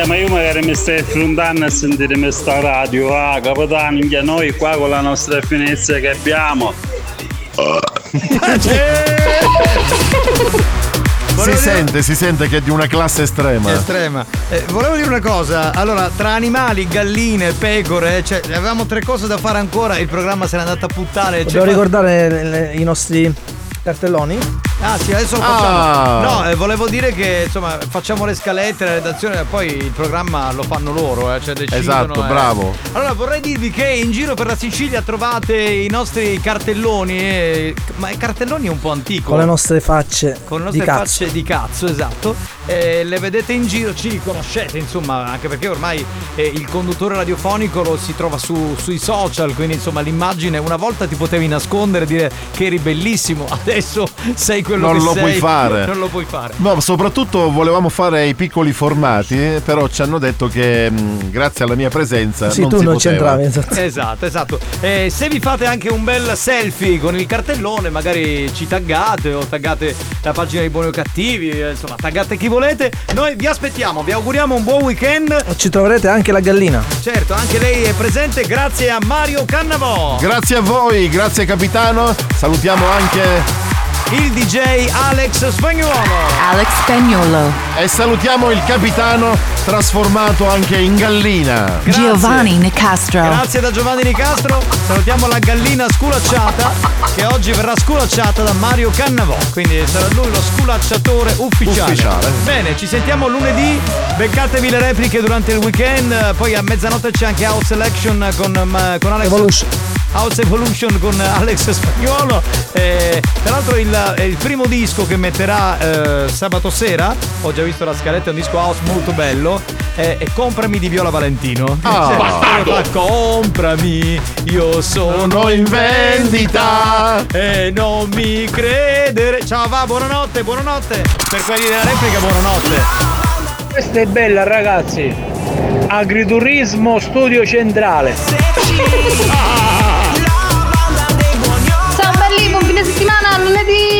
Minchia, ma io magari mi stai affrontando a sentire questa radio, ah, capitano, minchia, noi qua con la nostra finestra che abbiamo. [laughs] Si sente, si sente che è di una classe estrema. Estrema. Eh, volevo dire una cosa, allora, tra animali, galline, pecore, cioè, avevamo tre cose da fare ancora, il programma se n'è andato a puttane. Dobbiamo cioè, ricordare le- le- i nostri cartelloni? Ah sì, adesso lo Ah. facciamo. No, eh, volevo dire che insomma facciamo le scalette, la redazione poi il programma lo fanno loro, eh, cioè decidono. Esatto, eh. bravo. Allora vorrei dirvi che in giro per la Sicilia trovate i nostri cartelloni, eh, ma i cartelloni è un po' antico. Con le nostre facce Con le di nostre cazzo. facce di cazzo, esatto. Eh, le vedete in giro, ci conoscete, insomma, anche perché ormai eh, il conduttore radiofonico lo si trova su- sui social, quindi insomma l'immagine una volta ti potevi nascondere e dire che eri bellissimo, [laughs] adesso sei quello Non che lo sei. puoi fare. Non lo puoi fare. No, soprattutto volevamo fare i piccoli formati, però ci hanno detto che mh, grazie alla mia presenza Sì, non tu si non poteva. c'entravi, esatto. [laughs] Esatto, esatto. Eh, se vi fate anche un bel selfie con il cartellone, magari ci taggate o taggate la pagina di Buoni o Cattivi, eh, insomma, taggate chi volete. Noi vi aspettiamo, vi auguriamo un buon weekend. Ci troverete anche la gallina. Certo, anche lei è presente grazie a Mario Cannavò. Grazie a voi, grazie capitano. Salutiamo anche il DJ Alex Spagnuolo. Alex Spagnolo. e salutiamo il capitano trasformato anche in gallina. Giovanni Nicastro. Grazie da Giovanni Nicastro. Salutiamo la gallina sculacciata che oggi verrà sculacciata da Mario Cannavò. Quindi sarà lui lo sculacciatore ufficiale. Ufficiale. Bene, ci sentiamo lunedì. Beccatevi le repliche durante il weekend. Poi a mezzanotte c'è anche House Selection con, con Alex. Evolution. House Evolution con Alex Spagnuolo. Eh, tra l'altro il, è il primo disco che metterà eh, sabato sera. Ho già visto la scaletta, è un disco house molto bello. È, è Comprami di Viola Valentino. Ah. Cioè, fa, comprami, io sono in vendita e non mi credere. Ciao va, buonanotte, buonanotte. Per quelli della replica, buonanotte. Questa è bella ragazzi. Agriturismo studio centrale. Ciao belli,